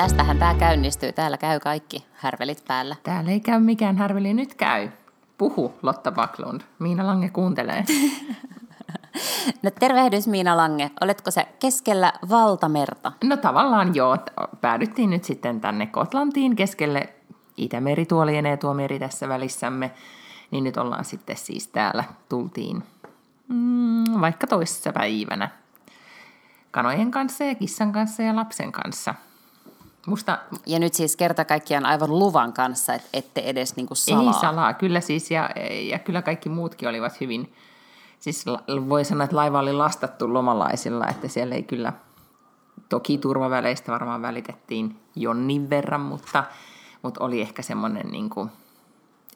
Tästähän tämä käynnistyy. Täällä käy kaikki härvelit päällä. Täällä ei käy mikään härveli, nyt käy. Puhu, Lotta Backlund. Miina Lange kuuntelee. No tervehdys Miina Lange. Oletko se keskellä valtamerta? No tavallaan joo. Päädyttiin nyt sitten tänne Kotlantiin keskelle Itämeri, tuo lienee tuo meri tässä välissämme. Niin nyt ollaan sitten siis täällä, tultiin mm, vaikka toisessa päivänä kanojen kanssa ja kissan kanssa ja lapsen kanssa – Musta... Ja nyt siis kerta kaikkiaan aivan luvan kanssa, että ette edes niinku salaa. Ei salaa, kyllä siis, ja, ja kyllä kaikki muutkin olivat hyvin, siis voi sanoa, että laiva oli lastattu lomalaisilla, että siellä ei kyllä, toki turvaväleistä varmaan välitettiin jonnin verran, mutta, mutta oli ehkä semmoinen niin kuin,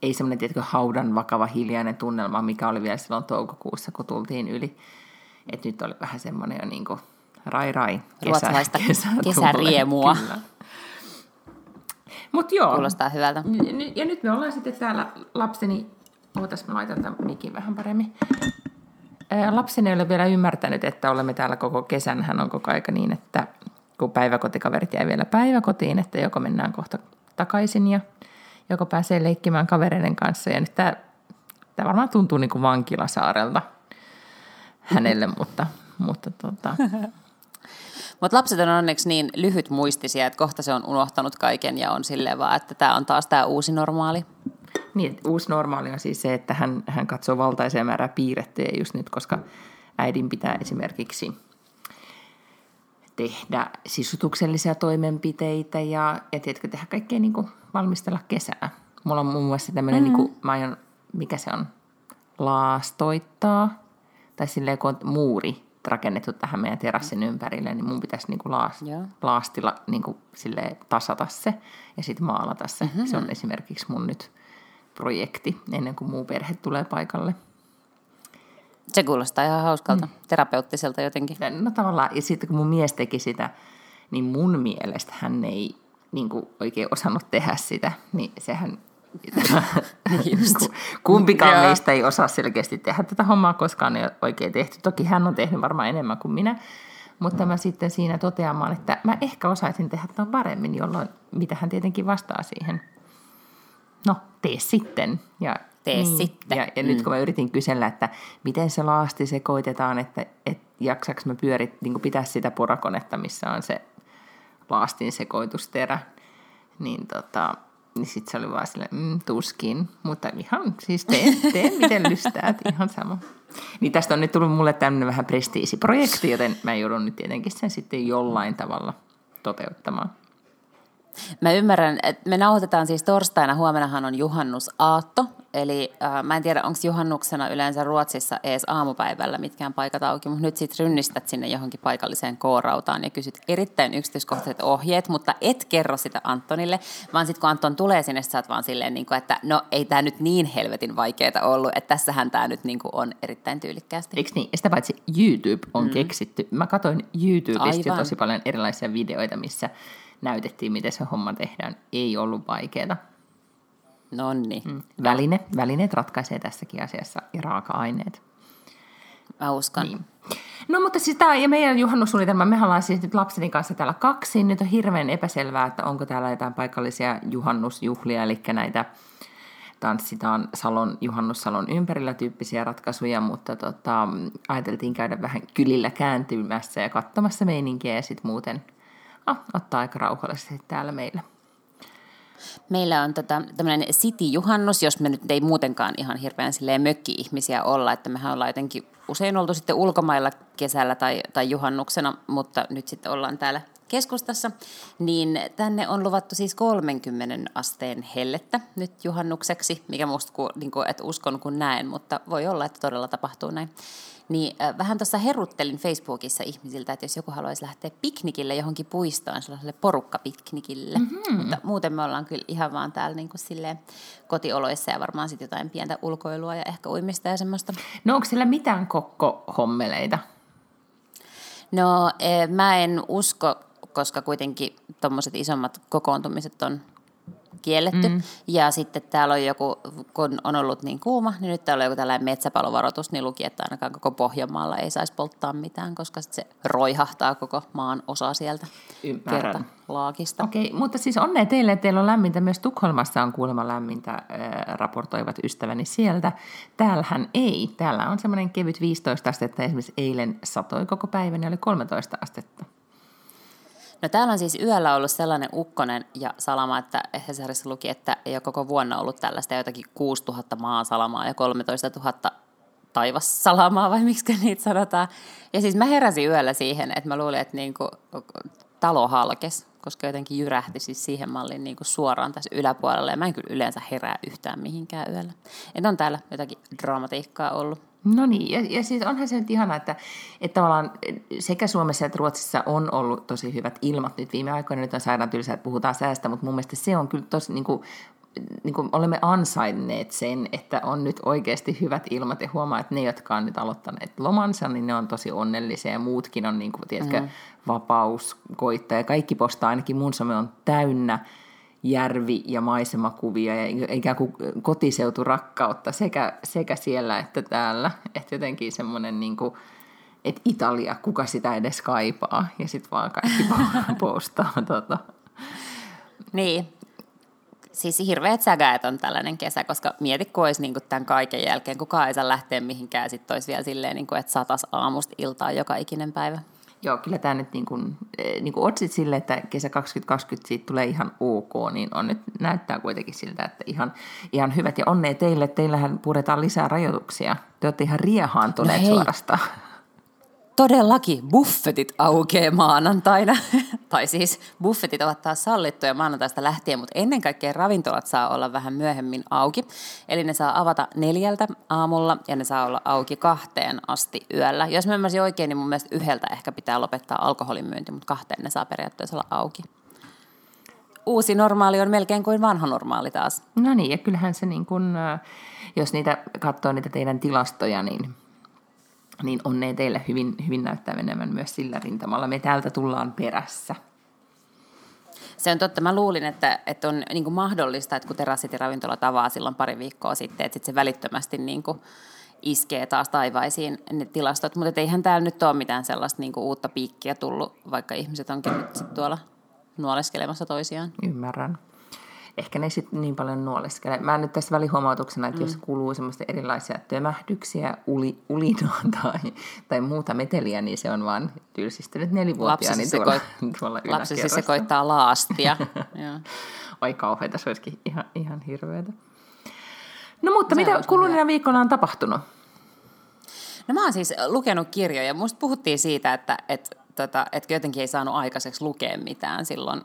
ei semmoinen tietkö haudan vakava hiljainen tunnelma, mikä oli vielä silloin toukokuussa, kun tultiin yli. Että nyt oli vähän semmoinen jo niin kuin, rai rai, kesä, Ruotsalaista kesä, kesäriemua. Kyllä. Mut joo. Kuulostaa hyvältä. Ja nyt me ollaan sitten täällä lapseni, ootas mä laitan tämän mikin vähän paremmin. Lapseni ei ole vielä ymmärtänyt, että olemme täällä koko kesän. Hän on koko aika niin, että kun päiväkotikaverit jää vielä päiväkotiin, että joko mennään kohta takaisin ja joko pääsee leikkimään kavereiden kanssa. Ja nyt tämä, tämä varmaan tuntuu niin kuin vankilasaarelta hänelle, mutta, mutta tota, Mutta lapset on onneksi niin lyhyt muistisia, että kohta se on unohtanut kaiken ja on silleen vaan, että tämä on taas tämä uusi normaali. Niin, uusi normaali on siis se, että hän, hän katsoo valtaisia määrää piirrettyjä just nyt, koska äidin pitää esimerkiksi tehdä sisutuksellisia toimenpiteitä ja, ja tiedätkö, tehdä kaikkea niin kuin valmistella kesää. Mulla on muun muassa tämmöinen, mm-hmm. niin kuin, mä aion, mikä se on, laastoittaa, tai silleen kun on muuri, rakennettu tähän meidän terassin ympärille, niin mun pitäisi niinku laas, laastilla niinku tasata se ja sitten maalata se. Mm-hmm. Se on esimerkiksi mun nyt projekti ennen kuin muu perhe tulee paikalle. Se kuulostaa ihan hauskalta, mm. terapeuttiselta jotenkin. No tavallaan, ja sitten kun mun mies teki sitä, niin mun mielestä hän ei niin kuin oikein osannut tehdä sitä, niin sehän Just. Kumpikaan meistä ei osaa selkeästi tehdä tätä hommaa, koskaan ei oikein tehty. Toki hän on tehnyt varmaan enemmän kuin minä, mutta mä sitten siinä toteamaan, että mä ehkä osaisin tehdä tämän paremmin, jolloin mitä hän tietenkin vastaa siihen. No, tee sitten. Ja, tee niin, sitten. Ja, ja mm. nyt kun mä yritin kysellä, että miten se laasti sekoitetaan, että, että jaksaks mä pyörit, niin pitää sitä porakonetta, missä on se laastin sekoitusterä, niin tota, niin sitten se oli vaan sille, mm, tuskin, mutta ihan siis tee, tee miten lystäät, ihan sama. Niin tästä on nyt tullut mulle tämmöinen vähän prestiisiprojekti, joten mä joudun nyt tietenkin sen sitten jollain tavalla toteuttamaan. Mä ymmärrän, että me nauhoitetaan siis torstaina, huomenahan on juhannusaatto, eli äh, mä en tiedä, onko juhannuksena yleensä Ruotsissa edes aamupäivällä mitkään paikat auki, mutta nyt sitten rynnistät sinne johonkin paikalliseen koorautaan ja kysyt erittäin yksityiskohtaiset ohjeet, mutta et kerro sitä Antonille, vaan sitten kun Anton tulee sinne, sä oot vaan silleen, niin kuin, että no ei tämä nyt niin helvetin vaikeaa ollut, että tässähän tämä nyt niin kuin on erittäin tyylikkäästi. Eikö niin? Sitä paitsi YouTube on mm. keksitty. Mä katsoin YouTubesta jo tosi paljon erilaisia videoita, missä näytettiin, miten se homma tehdään. Ei ollut vaikeaa. Nonni. Mm. Väline, välineet ratkaisee tässäkin asiassa ja raaka-aineet. Mä uskon. Niin. No mutta siis tämä ja meidän juhannussuunnitelma, me ollaan siis nyt lapseni kanssa täällä kaksi. Nyt on hirveän epäselvää, että onko täällä jotain paikallisia juhannusjuhlia, eli näitä tanssitaan salon, juhannussalon ympärillä tyyppisiä ratkaisuja, mutta tota, ajateltiin käydä vähän kylillä kääntymässä ja katsomassa meininkiä ja sitten muuten ottaa aika rauhallisesti täällä meillä. Meillä on tota, tämmöinen City-juhannus, jos me nyt ei muutenkaan ihan hirveän mökki-ihmisiä olla, että mehän ollaan jotenkin usein oltu sitten ulkomailla kesällä tai, tai juhannuksena, mutta nyt sitten ollaan täällä keskustassa, niin tänne on luvattu siis 30 asteen hellettä nyt juhannukseksi, mikä musta, niin kuin, että uskon kun näen, mutta voi olla, että todella tapahtuu näin. Niin äh, vähän tuossa heruttelin Facebookissa ihmisiltä, että jos joku haluaisi lähteä piknikille johonkin puistoon, sellaiselle porukkapiknikille. Mm-hmm. Mutta muuten me ollaan kyllä ihan vaan täällä niin kuin silleen kotioloissa ja varmaan sitten jotain pientä ulkoilua ja ehkä uimista ja semmoista. No onko siellä mitään kokkohommeleita? No eh, mä en usko, koska kuitenkin tuommoiset isommat kokoontumiset on kielletty. Mm. Ja sitten täällä on joku, kun on ollut niin kuuma, niin nyt täällä on joku tällainen metsäpalovaroitus, niin luki, että ainakaan koko Pohjanmaalla ei saisi polttaa mitään, koska se roihahtaa koko maan osa sieltä Ymmärrän. laakista. Okei, mutta siis onnea teille, että teillä on lämmintä. Myös Tukholmassa on kuulemma lämmintä, äh, raportoivat ystäväni sieltä. Täällähän ei. Täällä on semmoinen kevyt 15 astetta. Esimerkiksi eilen satoi koko päivän ja oli 13 astetta. No täällä on siis yöllä ollut sellainen ukkonen ja salama, että Hesarissa luki, että ei ole koko vuonna ollut tällaista jotakin 6000 maasalamaa ja 13 000 taivassalamaa, vai miksi niitä sanotaan. Ja siis mä heräsin yöllä siihen, että mä luulin, että niinku talo halkes, koska jotenkin jyrähti siis siihen malliin niinku suoraan tässä yläpuolella. Ja mä en kyllä yleensä herää yhtään mihinkään yöllä. Että on täällä jotakin dramatiikkaa ollut. No niin, ja, ja siis onhan se nyt ihana, että, että tavallaan sekä Suomessa että Ruotsissa on ollut tosi hyvät ilmat nyt viime aikoina. Nyt on sairaan tylsää, että puhutaan säästä, mutta mun mielestä se on kyllä tosi, niin kuin, niin kuin olemme ansainneet sen, että on nyt oikeasti hyvät ilmat ja huomaa, että ne, jotka on nyt aloittaneet lomansa, niin ne on tosi onnellisia ja muutkin on, niin kuin, tiedätkö, mm. vapaus koittaa ja kaikki postaa, ainakin mun some on täynnä järvi- ja maisemakuvia ja ikään kuin kotiseuturakkautta sekä, sekä siellä että täällä. Että jotenkin semmoinen niin kuin, että Italia, kuka sitä edes kaipaa, ja sitten vaan kaikki postaa. tota. Niin, siis hirveät säkäät on tällainen kesä, koska mieti, kun olisi niin kuin tämän kaiken jälkeen, kukaan ei saa lähteä mihinkään, sitten olisi vielä silleen, niin kuin, että satas aamusta iltaa joka ikinen päivä. Joo, kyllä tämä nyt niin kuin, eh, niin kuin otsit sille, että kesä 2020 siitä tulee ihan ok, niin on nyt näyttää kuitenkin siltä, että ihan, ihan hyvät ja onnea teille. Teillähän puretaan lisää rajoituksia. Te olette ihan riehaantuneet no suorastaan. Todellakin, buffetit aukeaa maanantaina. tai siis buffetit ovat taas sallittuja maanantaista lähtien, mutta ennen kaikkea ravintolat saa olla vähän myöhemmin auki. Eli ne saa avata neljältä aamulla ja ne saa olla auki kahteen asti yöllä. Jos mä ymmärsin oikein, niin mun mielestä yhdeltä ehkä pitää lopettaa alkoholin myynti, mutta kahteen ne saa periaatteessa olla auki. Uusi normaali on melkein kuin vanha normaali taas. No niin, ja kyllähän se niin kun, jos niitä katsoo niitä teidän tilastoja, niin niin onnea teille hyvin, hyvin näyttää menemään myös sillä rintamalla. Me täältä tullaan perässä. Se on totta. Mä luulin, että, että on niin mahdollista, että kun terassit ja ravintola tavaa silloin pari viikkoa sitten, että sit se välittömästi niin kuin iskee taas taivaisiin ne tilastot. Mutta eihän täällä nyt ole mitään sellaista niin uutta piikkiä tullut, vaikka ihmiset onkin nyt sit tuolla nuoleskelemassa toisiaan. Ymmärrän ehkä ne sitten niin paljon nuoleskele. Mä nyt tässä välihuomautuksena, että mm. jos kuuluu semmoista erilaisia tömähdyksiä, uli, ulinoa tai, tai muuta meteliä, niin se on vaan tylsistynyt nelivuotiaani niin tuolla, sekoit- tuolla Lapsesi sekoittaa laastia. Oi kauheita, se olisikin ihan, ihan hirveätä. No mutta se mitä kuluneena viikolla on tapahtunut? No mä oon siis lukenut kirjoja. Musta puhuttiin siitä, että, että, tota, että jotenkin ei saanut aikaiseksi lukea mitään silloin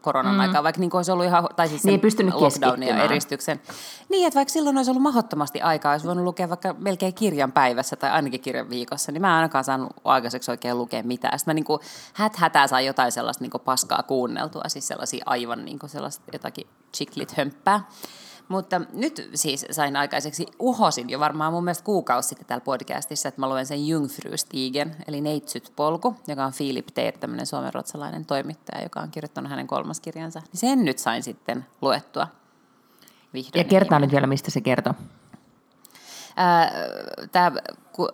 koronan mm. aikaa, vaikka niin olisi ollut ihan, tai siis niin pystynyt lockdownin ja eristyksen. Niin, että vaikka silloin olisi ollut mahdottomasti aikaa, olisi voinut lukea vaikka melkein kirjan päivässä tai ainakin kirjan viikossa, niin mä en ainakaan saanut aikaiseksi oikein lukea mitään. Sitten mä niin kuin hät hätää sain jotain sellaista niin kuin paskaa kuunneltua, siis sellaisia aivan niin kuin sellaista jotakin chiklit hömppää. Mutta nyt siis sain aikaiseksi, uhosin jo varmaan mun mielestä kuukausi sitten täällä podcastissa, että mä luen sen Jungfrustigen, eli Neitsyt polku, joka on Philip Teer, tämmöinen suomenruotsalainen toimittaja, joka on kirjoittanut hänen kolmas kirjansa. Niin sen nyt sain sitten luettua vihdoin. Ja kertaa nyt vielä, mistä se kertoo. Tämä,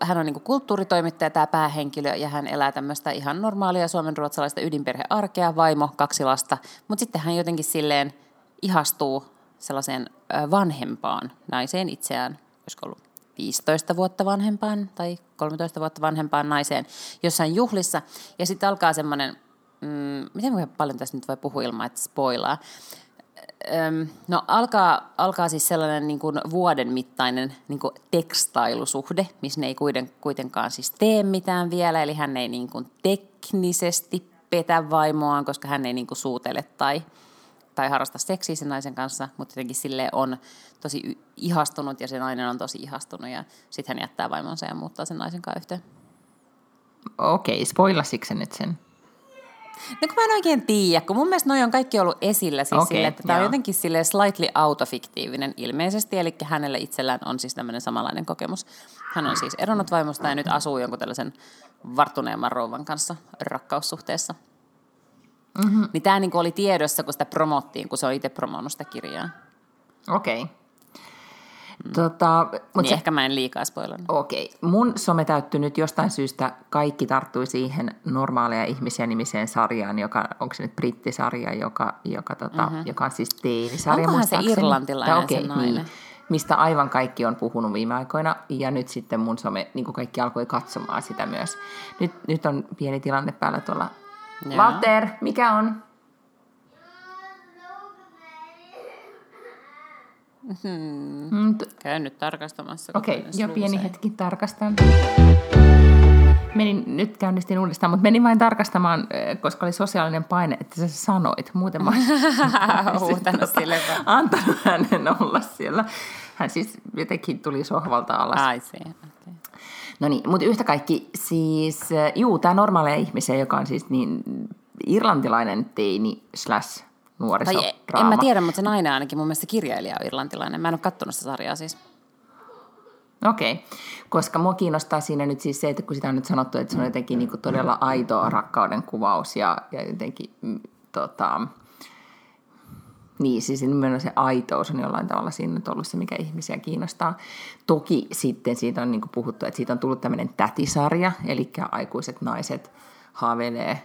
hän on niin kulttuuritoimittaja, tämä päähenkilö, ja hän elää tämmöistä ihan normaalia suomenruotsalaista ydinperhearkea, vaimo, kaksi lasta, mutta sitten hän jotenkin silleen ihastuu sellaiseen vanhempaan naiseen itseään, olisiko ollut 15 vuotta vanhempaan tai 13 vuotta vanhempaan naiseen jossain juhlissa. Ja sitten alkaa semmoinen, mm, miten paljon tässä nyt voi puhua ilman, että spoilaa. Öm, no alkaa, alkaa siis sellainen niin kuin vuoden mittainen niin kuin tekstailusuhde, missä ne ei kuiten, kuitenkaan siis tee mitään vielä, eli hän ei niin kuin teknisesti petä vaimoaan, koska hän ei niin kuin suutele tai tai harrasta seksiä sen naisen kanssa, mutta jotenkin sille on tosi ihastunut ja se nainen on tosi ihastunut ja sitten hän jättää vaimonsa ja muuttaa sen naisen kanssa yhteen. Okei, spoilasitko nyt sen? No kun mä en oikein tiedä, kun mun mielestä noi on kaikki ollut esillä siis okay, sille, että tämä on jotenkin sille slightly autofiktiivinen ilmeisesti, eli hänelle itsellään on siis tämmöinen samanlainen kokemus. Hän on siis eronnut vaimosta ja nyt asuu jonkun tällaisen varttuneemman rouvan kanssa rakkaussuhteessa. Mm-hmm. Niin tämä niinku oli tiedossa, kun sitä promottiin, kun se on itse promonnut sitä kirjaa. Okei. Okay. Tota, mut niin se, ehkä mä en liikaa spoilannut. Okei. Okay. Mun some täyttyy nyt jostain syystä, kaikki tarttui siihen normaaleja ihmisiä nimiseen sarjaan, joka, onko se nyt brittisarja, joka, joka, tota, mm-hmm. joka on siis teinisarja. Onkohan se irlantilainen okay, se nainen? Niin, mistä aivan kaikki on puhunut viime aikoina, ja nyt sitten mun some, niin kuin kaikki alkoi katsomaan sitä myös. Nyt, nyt on pieni tilanne päällä tuolla. Walter, mikä on? Hmm. Käyn nyt tarkastamassa. Okei, okay, jo pieni hetki tarkastan. Menin, nyt käynnistin uudestaan, mutta menin vain tarkastamaan, koska oli sosiaalinen paine, että sä sanoit. Muuten mä Huutanut sille antanut hänen olla siellä. Hän siis jotenkin tuli sohvalta alas. Ai se. No niin, mutta yhtä kaikki siis, juu, tämä normaaleja ihmisiä, joka on siis niin irlantilainen teini slash nuorisodraama. Tai en mä tiedä, mutta se nainen ainakin mun mielestä kirjailija on irlantilainen. Mä en ole katsonut sitä sarjaa siis. Okei, okay. koska mua kiinnostaa siinä nyt siis se, että kun sitä on nyt sanottu, että se on jotenkin niin todella aito rakkauden kuvaus ja, ja jotenkin mm, tota, niin, siis nimenomaan se aitous on jollain tavalla siinä nyt ollut se, mikä ihmisiä kiinnostaa. Toki sitten siitä on niin puhuttu, että siitä on tullut tämmöinen tätisarja, eli aikuiset naiset haaveilee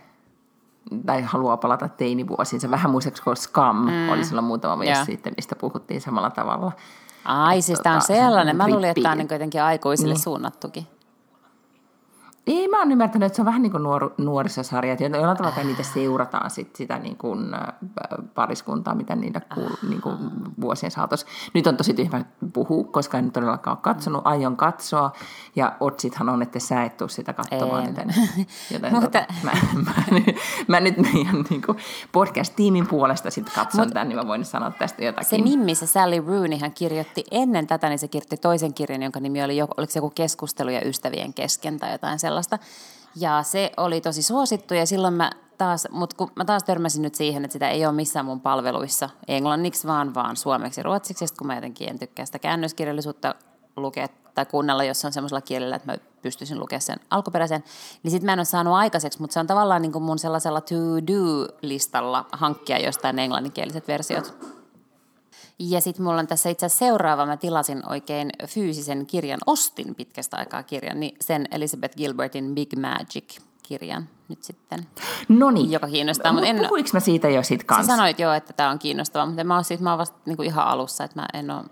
tai haluaa palata teinivuosiinsa. Vähän muistaakseni, kun Scam mm. oli silloin muutama vuosi yeah. sitten, mistä puhuttiin samalla tavalla. Ai, siis tämä on tota, sellainen. Mä luulin, että tämä on niin jotenkin aikuisille niin. suunnattukin. Ei, mä oon ymmärtänyt, että se on vähän niin kuin nuor, nuorisosarja, että jollain tavalla niitä seurataan sit sitä niin kuin, äh, pariskuntaa, mitä niitä kuuluu niin kuin vuosien saatossa. Nyt on tosi tyhmä puhua, koska en todellakaan ole katsonut, aion katsoa, ja otsithan on, että sä et tule sitä katsomaan, joten, joten Mutta... tota, mä, mä, mä, mä, nyt meidän niin kuin podcast-tiimin puolesta sitten katson Mut, tämän, niin mä voin sanoa tästä jotakin. Se Mimmi, se Sally Rooney, hän kirjoitti ennen tätä, niin se kirjoitti toisen kirjan, jonka nimi oli, oliko se joku keskusteluja ystävien kesken tai jotain sellaista. Ja se oli tosi suosittu ja silloin mä taas, mutta kun mä taas törmäsin nyt siihen, että sitä ei ole missään mun palveluissa englanniksi, vaan vaan suomeksi ja ruotsiksi, kun mä jotenkin en tykkää sitä käännöskirjallisuutta lukea tai kuunnella jossain semmoisella kielellä, että mä pystyisin lukemaan sen alkuperäisen. Niin sit mä en ole saanut aikaiseksi, mutta se on tavallaan niin kuin mun sellaisella to-do-listalla hankkia jostain englanninkieliset versiot. Ja sitten mulla on tässä itse asiassa seuraava, mä tilasin oikein fyysisen kirjan, ostin pitkästä aikaa kirjan, niin sen Elizabeth Gilbertin Big Magic-kirjan nyt sitten. No niin. Joka kiinnostaa. Mutta en, Puhuinko mä siitä jo sit kanssa? Sä sanoit jo, että tämä on kiinnostava, mutta mä oon, siitä, mä oon vasta niin kuin ihan alussa, että mä en ole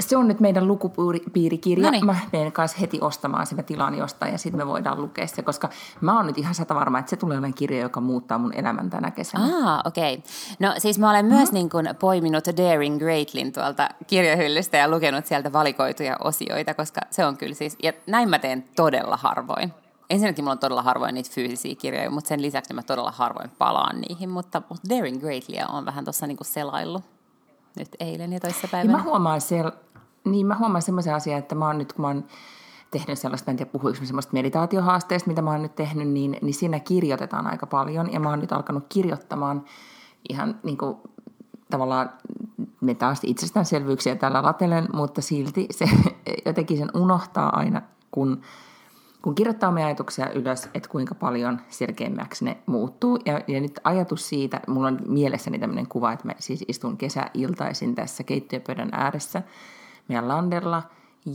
se on nyt meidän lukupiirikirja. Noniin. Mä menen kanssa heti ostamaan sen, mä tilaan jostain ja sitten me voidaan lukea se, koska mä oon nyt ihan sata varma, että se tulee olemaan kirja, joka muuttaa mun elämän tänä kesänä. Ah, okei. Okay. No siis mä olen mm-hmm. myös niin kuin poiminut Daring Greatlin tuolta kirjahyllystä ja lukenut sieltä valikoituja osioita, koska se on kyllä siis, ja näin mä teen todella harvoin. Ensinnäkin mulla on todella harvoin niitä fyysisiä kirjoja, mutta sen lisäksi mä todella harvoin palaan niihin, mutta, mutta Daring Greatlia on vähän tuossa niin selaillut nyt eilen ja toissapäivänä. Niin mä huomaan siellä, niin mä huomaan semmoisen asian, että mä oon nyt, kun mä oon tehnyt sellaista, en tiedä puhuinko semmoista meditaatiohaasteesta, mitä mä oon nyt tehnyt, niin, niin siinä kirjoitetaan aika paljon. Ja mä oon nyt alkanut kirjoittamaan ihan niin kuin, tavallaan me taas itsestäänselvyyksiä tällä latelen, mutta silti se jotenkin sen unohtaa aina, kun kun kirjoittaa omia ajatuksia ylös, että kuinka paljon selkeämmäksi ne muuttuu. Ja, ja nyt ajatus siitä, mulla on mielessäni tämmöinen kuva, että mä siis istun kesäiltaisin tässä keittiöpöydän ääressä meidän landella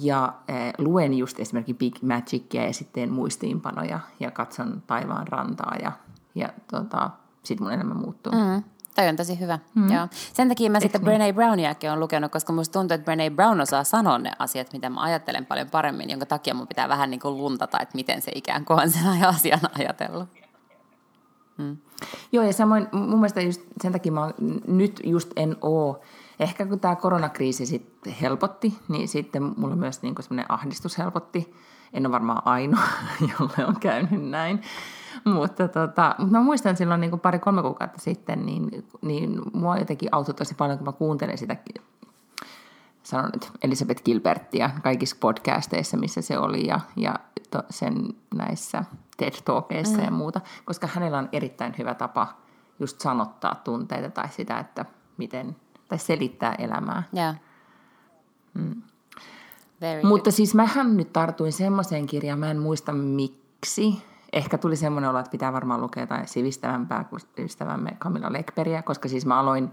ja äh, luen just esimerkiksi Big Magicia ja sitten muistiinpanoja ja katson taivaan rantaa ja, ja tota, sitten mun elämä muuttuu. Mm. Toi on tosi hyvä. Mm. Joo. Sen takia mä Eks sitten niin? Brené Browniakin olen lukenut, koska musta tuntuu, että Brené Brown osaa sanoa ne asiat, mitä mä ajattelen paljon paremmin, jonka takia mun pitää vähän niin kuin luntata, että miten se ikään kuin on sen asian ajatellut. Mm. Joo, ja samoin mun mielestä just sen takia mä nyt just en oo, ehkä kun tämä koronakriisi sitten helpotti, niin sitten mulla myös niin semmoinen ahdistus helpotti. En ole varmaan ainoa, jolle on käynyt näin. mutta, tota, mä muistan silloin niin pari-kolme kuukautta sitten, niin, niin mua jotenkin auttoi tosi paljon, kun mä kuuntelin sitä sanon nyt Elisabeth Gilbertia kaikissa podcasteissa, missä se oli ja, ja to, sen näissä TED Talkeissa mm. ja muuta, koska hänellä on erittäin hyvä tapa just sanottaa tunteita tai sitä, että miten, tai selittää elämää. Yeah. Mm. Mutta siis mähän nyt tartuin semmoiseen kirjaan, mä en muista miksi. Ehkä tuli semmoinen olo, että pitää varmaan lukea jotain sivistävämpää kuin ystävämme Camilla Lekperiä, koska siis mä aloin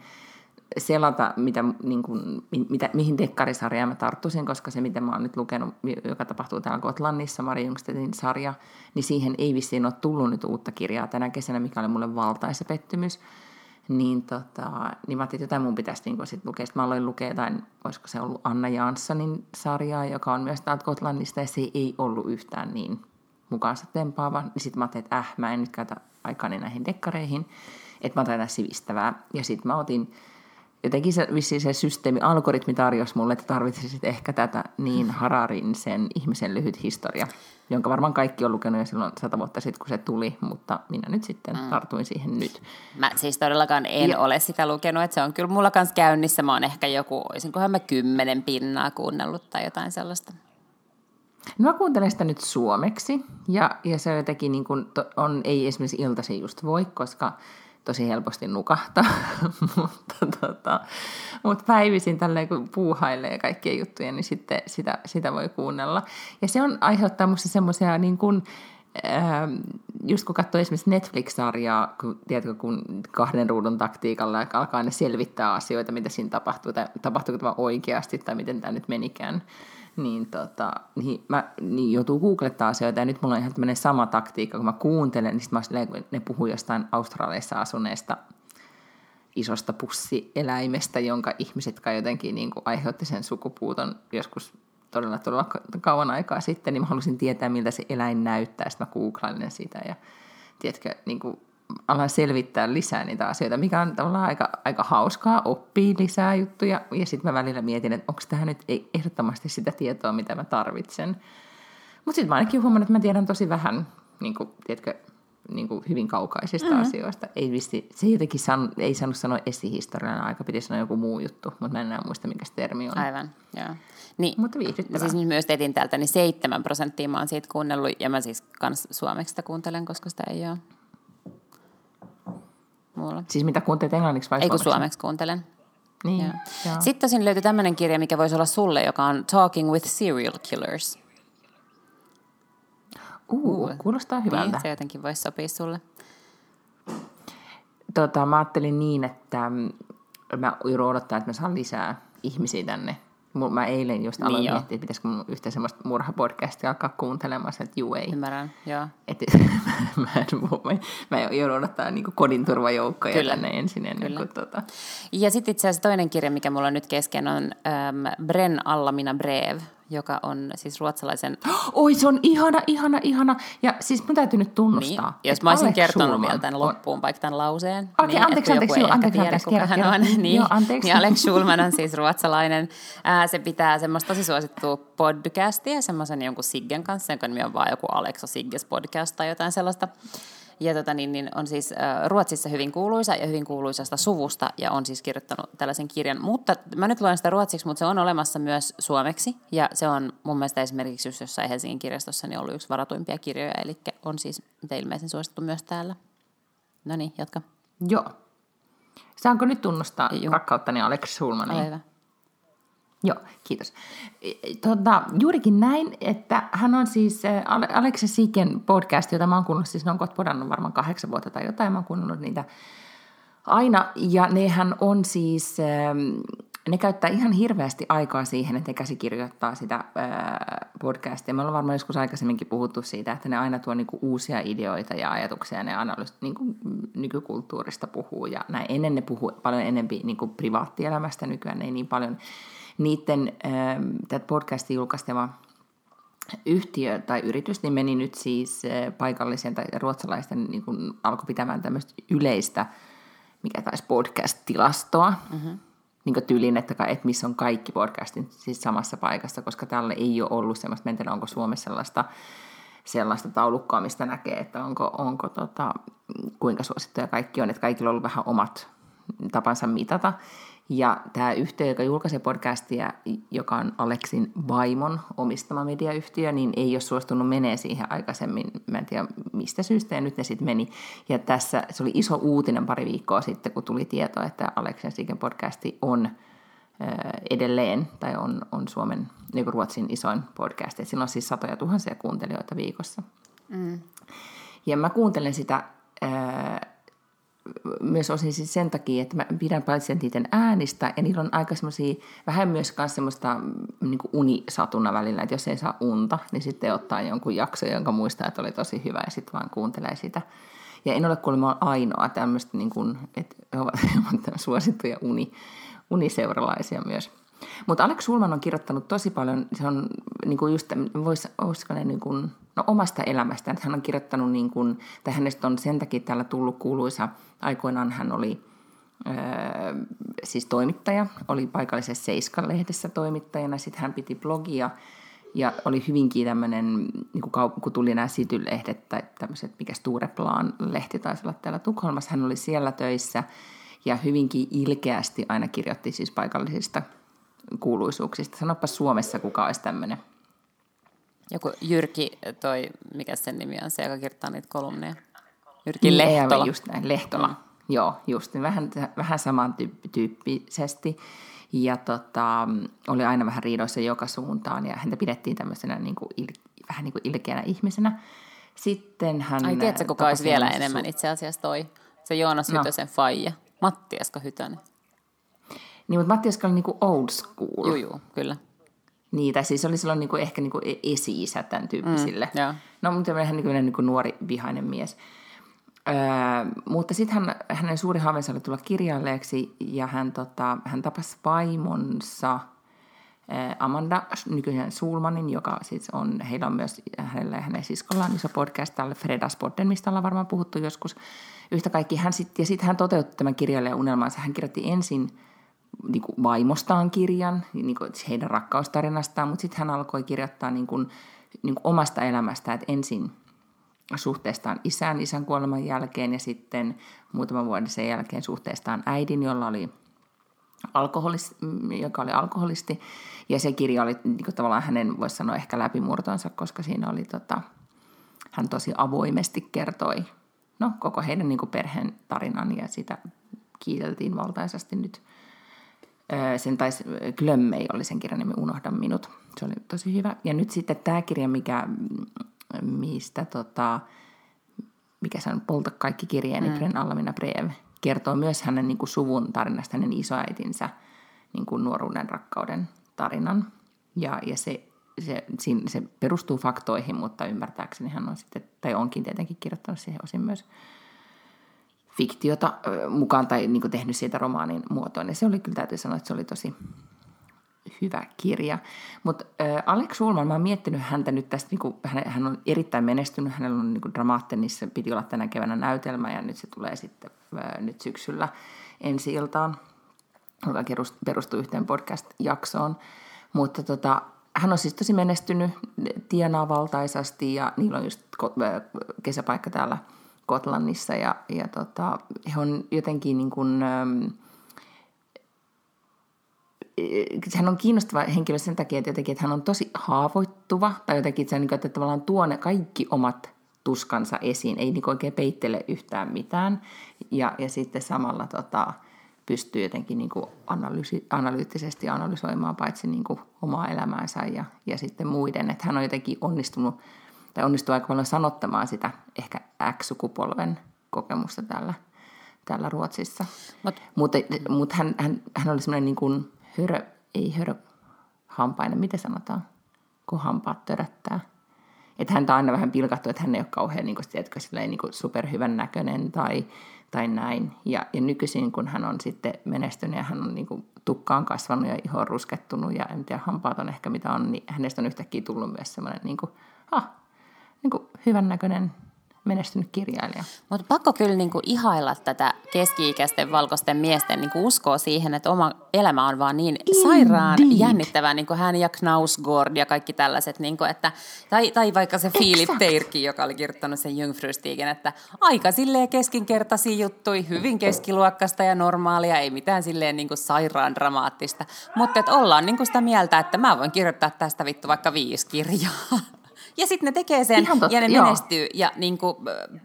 selata, mitä, niin kuin, mitä, mihin dekkarisarjaan mä tarttuisin, koska se, mitä mä oon nyt lukenut, joka tapahtuu täällä Gotlannissa, Mari Jungstedin sarja, niin siihen ei vissiin ole tullut nyt uutta kirjaa tänä kesänä, mikä oli mulle valtaisa pettymys. Niin, tota, niin mä ajattelin, että jotain mun pitäisi niin sit lukea. Sitten mä aloin lukea jotain, olisiko se ollut Anna Janssonin sarjaa, joka on myös täältä Gotlannista, ja se ei ollut yhtään niin mukaansa tempaava. Niin sitten mä ajattelin, että äh, mä en nyt käytä aikani näihin dekkareihin, että mä otan sivistävää. Ja sitten mä otin jotenkin se, vissiin se systeemi, algoritmi tarjosi mulle, että tarvitsisit ehkä tätä niin Hararin sen ihmisen lyhyt historia, jonka varmaan kaikki on lukenut jo silloin sata vuotta sitten, kun se tuli, mutta minä nyt sitten mm. tartuin siihen nyt. Mä siis todellakaan en ja. ole sitä lukenut, että se on kyllä mulla kanssa käynnissä. Mä oon ehkä joku, olisinkohan mä kymmenen pinnaa kuunnellut tai jotain sellaista. No mä kuuntelen sitä nyt suomeksi, ja, ja se jotenkin niin kuin, on, ei esimerkiksi iltaisin just voi, koska tosi helposti nukahtaa, mutta, tota, mutta päivisin tälleen kun puuhailee kaikkia juttuja, niin sitten sitä, sitä voi kuunnella. Ja se on aiheuttaa musta semmoisia niin kuin, just kun katsoo esimerkiksi Netflix-sarjaa, kun, tiedätkö, kun kahden ruudun taktiikalla alkaa ne selvittää asioita, mitä siinä tapahtuu, tai tapahtuuko tämä oikeasti, tai miten tämä nyt menikään, niin, tota, niin, mä, niin joutuu googlettaa asioita, ja nyt mulla on ihan tämmöinen sama taktiikka, kun mä kuuntelen, niin mä silleen, ne puhuu jostain Australiassa asuneesta isosta pussieläimestä, jonka ihmiset kai jotenkin niin kuin aiheutti sen sukupuuton joskus todella, todella kauan aikaa sitten, niin mä halusin tietää, miltä se eläin näyttää, sitten mä googlailin sitä, ja tiedätkö, niin kuin alan selvittää lisää niitä asioita, mikä on tavallaan aika, aika hauskaa, oppii lisää juttuja. Ja sitten mä välillä mietin, että onko tähän nyt ehdottomasti sitä tietoa, mitä mä tarvitsen. Mutta sitten mä ainakin huomannut, että mä tiedän tosi vähän, niin kuin, tiedätkö, niin kuin hyvin kaukaisista mm-hmm. asioista. Ei vissi, se jotenkin san, ei saanut sanoa esihistorian aika, piti sanoa joku muu juttu, mutta mä en enää muista, mikä se termi on. Aivan, joo. Niin, mutta viihdyttävää. Mä siis myös etin täältä, niin seitsemän prosenttia mä oon siitä kuunnellut, ja mä siis kans suomeksi sitä kuuntelen, koska sitä ei ole mulla. Siis mitä kuuntelet englanniksi vai Ei kun suomeksi kuuntelen. Niin, joo. Joo. Sitten tosin löytyi tämmöinen kirja, mikä voisi olla sulle, joka on Talking with Serial Killers. Uh, uh. kuulostaa hyvältä. Niin, se jotenkin voisi sopia sulle. Tota, mä ajattelin niin, että mm, mä joudun odottaa, että mä saan lisää ihmisiä tänne Mä eilen just aloin niin miettiä, että pitäisikö mun yhtä semmoista murhapodcastia alkaa kuuntelemaan, että juu ei. Ymmärrän, joo. Et, mä, mä, mä joudun odottaa niin kodin turvajoukkoja Kyllä. tänne ensin ennen Kyllä. kuin tota. Ja sitten itse asiassa toinen kirja, mikä mulla on nyt kesken, on ähm, Bren alla mina brev, joka on siis ruotsalaisen... Oi, se on ihana, ihana, ihana. Ja siis mun täytyy nyt tunnustaa. Niin, jos mä olisin Alex kertonut Schulman vielä tämän loppuun, on... vaikka tämän lauseen. Okei, okay, niin, anteeksi, anteeksi, joo, anteeksi, tiedä, anteeksi, hän on. Niin, joo, anteeksi. niin Alex Schulman on siis ruotsalainen. Ää, se pitää semmoista tosi suosittua podcastia, semmoisen jonkun Siggen kanssa, jonka nimi on vaan joku Alexa Sigges podcast tai jotain sellaista. Ja tota, niin, niin on siis äh, Ruotsissa hyvin kuuluisa ja hyvin kuuluisasta suvusta ja on siis kirjoittanut tällaisen kirjan. Mutta mä nyt luen sitä ruotsiksi, mutta se on olemassa myös suomeksi ja se on mun mielestä esimerkiksi just jossain Helsingin kirjastossa niin ollut yksi varatuimpia kirjoja, eli on siis mitä ilmeisen suosittu myös täällä. No niin, jatka. Joo. Saanko nyt tunnustaa Joo. rakkauttani Alex Sulmaniin? Ole hyvä. Joo, kiitos. Tota, juurikin näin, että hän on siis Alexa Siken podcast, jota mä oon kuunnellut, siis ne on kohta podannut varmaan kahdeksan vuotta tai jotain, mä oon kuunnellut niitä aina, ja nehän on siis, ne käyttää ihan hirveästi aikaa siihen, että ne käsikirjoittaa sitä podcastia. Me ollaan varmaan joskus aikaisemminkin puhuttu siitä, että ne aina tuo niinku uusia ideoita ja ajatuksia, ja ne analys, niinku nykykulttuurista puhuu, ja näin ennen ne puhuu paljon enemmän niinku privaattielämästä, nykyään ei niin paljon niiden ähm, tätä podcastin julkaistava yhtiö tai yritys niin meni nyt siis äh, paikallisen tai ruotsalaisten niin kuin alkoi pitämään tämmöistä yleistä, mikä taisi podcast-tilastoa, mm-hmm. niin kuin tyylin, että, että missä on kaikki podcastit siis samassa paikassa, koska tällä ei ole ollut semmoista, mä en tiedä, onko Suomessa sellaista sellaista taulukkoa, mistä näkee, että onko, onko tota, kuinka suosittuja kaikki on, että kaikilla on ollut vähän omat tapansa mitata. Ja tämä yhtiö, joka julkaisee podcastia, joka on Aleksin vaimon omistama mediayhtiö, niin ei ole suostunut menee siihen aikaisemmin. Mä en tiedä mistä syystä, ja nyt ne sitten meni. Ja tässä se oli iso uutinen pari viikkoa sitten, kun tuli tieto, että Aleksin Siiken podcasti on edelleen, tai on, on Suomen, niin kuin Ruotsin isoin podcast. Et sillä on siis satoja tuhansia kuuntelijoita viikossa. Mm. Ja mä kuuntelen sitä myös osin siis sen takia, että mä pidän paitsi niiden äänistä, ja niillä on aika semmoisia, vähän myös semmoista mm, niin unisatuna välillä, että jos ei saa unta, niin sitten ottaa jonkun jakso, jonka muistaa, että oli tosi hyvä, ja sitten vaan kuuntelee sitä. Ja en ole kuulemma ainoa tämmöistä, niin kuin, että he ovat suosittuja uni, uniseuralaisia myös. Mutta Alex Sulman on kirjoittanut tosi paljon, se on niin kuin just, vois, olisiko ne niin kuin, no omasta elämästään, että hän on kirjoittanut, niin kuin, tai hänestä on sen takia täällä tullut kuuluisa, aikoinaan hän oli öö, siis toimittaja, oli paikallisessa Seiska-lehdessä toimittajana, sitten hän piti blogia, ja oli hyvinkin tämmöinen, niin kun tuli nämä Sity-lehdet tai tämmöiset, mikä Stureplan-lehti taisi olla täällä Tukholmassa, hän oli siellä töissä ja hyvinkin ilkeästi aina kirjoitti siis paikallisista kuuluisuuksista. Sanoppa Suomessa, kuka olisi tämmöinen. Joku Jyrki, toi, mikä sen nimi on, se, joka kirjoittaa niitä kolumneja. Jyrki niin, Lehtola. Just näin, Lehtola. Mm. Joo, just niin vähän, vähän samantyyppisesti. Ja tota, oli aina vähän riidoissa joka suuntaan ja häntä pidettiin tämmöisenä niin kuin il, vähän niin kuin ilkeänä ihmisenä. Sitten hän... Ai tiedätkö, kuka olisi vielä enemmän itse asiassa toi? Se Joonas no. Hytösen faija. Matti Esko Hytönen. Niin, mutta Matti Esko oli niinku old school. Joo, joo, kyllä. Niin, tai siis oli silloin niinku ehkä niinku e- esi-isä tämän tyyppisille. Mm, no, mutta hän niinku, niinku nuori vihainen mies. Öö, mutta sitten hän, hänen suuri haaveensa oli tulla kirjailijaksi ja hän, tota, hän tapasi vaimonsa Amanda, nykyisen Sulmanin, joka siis on, heillä on myös, hänellä ja hänen siskollaan iso podcast tälle Fredaspodden, mistä ollaan varmaan puhuttu joskus. Yhtä kaikki hän sit, ja sitten hän toteutti tämän kirjailijan unelmansa. Hän kirjoitti ensin niin kuin vaimostaan kirjan, niin kuin heidän rakkaustarinastaan, mutta sitten hän alkoi kirjoittaa niin kuin, niin kuin omasta elämästään, että ensin suhteestaan isän, isän kuoleman jälkeen ja sitten muutaman vuoden sen jälkeen suhteestaan äidin, jolla oli alkoholist, joka oli alkoholisti. Ja se kirja oli niin kuin tavallaan hänen, voisi sanoa, ehkä läpimurtonsa, koska siinä oli, tota, hän tosi avoimesti kertoi no, koko heidän niin kuin perheen tarinan ja sitä kiiteltiin valtaisasti nyt – sen taisi, Glömmei oli sen kirjan nimi Unohda minut. Se oli tosi hyvä. Ja nyt sitten tämä kirja, mikä, mistä tota, mikä se on, Polta kaikki kirjeeni, mm. Bren Allamina Brev, kertoo myös hänen niin kuin suvun tarinasta, hänen isoäitinsä niin kuin nuoruuden rakkauden tarinan. Ja, ja se, se, siinä, se perustuu faktoihin, mutta ymmärtääkseni hän on sitten, tai onkin tietenkin kirjoittanut siihen osin myös fiktiota mukaan tai niin kuin tehnyt siitä romaanin muotoon. Ja se oli kyllä, täytyy sanoa, että se oli tosi hyvä kirja. Mutta äh, Alex Schulman, mä oon miettinyt häntä nyt tästä, niin kuin, hän, hän on erittäin menestynyt, hänellä on niin dramaattenissa, piti olla tänä keväänä näytelmä ja nyt se tulee sitten äh, nyt syksyllä ensi iltaan, joka perustuu yhteen podcast-jaksoon. Mutta tota, hän on siis tosi menestynyt, tienaa valtaisasti ja niillä on just kesäpaikka täällä – Skotlannissa ja, ja tota, he on jotenkin niin kuin, ähm, hän on kiinnostava henkilö sen takia, että, jotenkin, että hän on tosi haavoittuva, tai jotenkin että, niin että tavallaan tuo ne kaikki omat tuskansa esiin, ei niin oikein peittele yhtään mitään, ja, ja sitten samalla tota, pystyy jotenkin niin kuin analyysi, analyyttisesti analysoimaan paitsi niin kuin omaa elämäänsä ja, ja sitten muiden, että hän on jotenkin onnistunut tai onnistuu aika paljon sanottamaan sitä ehkä X-sukupolven kokemusta täällä, täällä Ruotsissa. Mut, Mutta mut hän, hän, hän oli semmoinen niin kuin hörö, ei hörö, hampainen, miten sanotaan, kun hampaat töröttää. Että häntä on aina vähän pilkattu, että hän ei ole kauhean niin kuin, tiedätkö, niin kuin superhyvän näköinen tai, tai näin. Ja, ja nykyisin, kun hän on sitten menestynyt ja hän on niin kuin, tukkaan kasvanut ja iho ruskettunut ja en tiedä, hampaat on ehkä mitä on, niin hänestä on yhtäkkiä tullut myös semmoinen, niin kuin, ah, niin kuin hyvännäköinen menestynyt kirjailija. Mutta pakko kyllä niinku ihailla tätä keski-ikäisten valkoisten miesten niinku uskoa siihen, että oma elämä on vaan niin sairaan Indeed. jännittävää, niin kuin hän ja Knausgård ja kaikki tällaiset. Niinku, että, tai, tai vaikka se Philip. Teirki, joka oli kirjoittanut sen Jungfrustigen, että aika silleen keskinkertaisia juttui, hyvin keskiluokkasta ja normaalia, ei mitään silleen niinku sairaan dramaattista. Mutta että ollaan niinku sitä mieltä, että mä voin kirjoittaa tästä vittu vaikka viisi kirjaa. Ja sitten ne tekee sen Ihan totta, ja ne joo. menestyy ja niin kuin,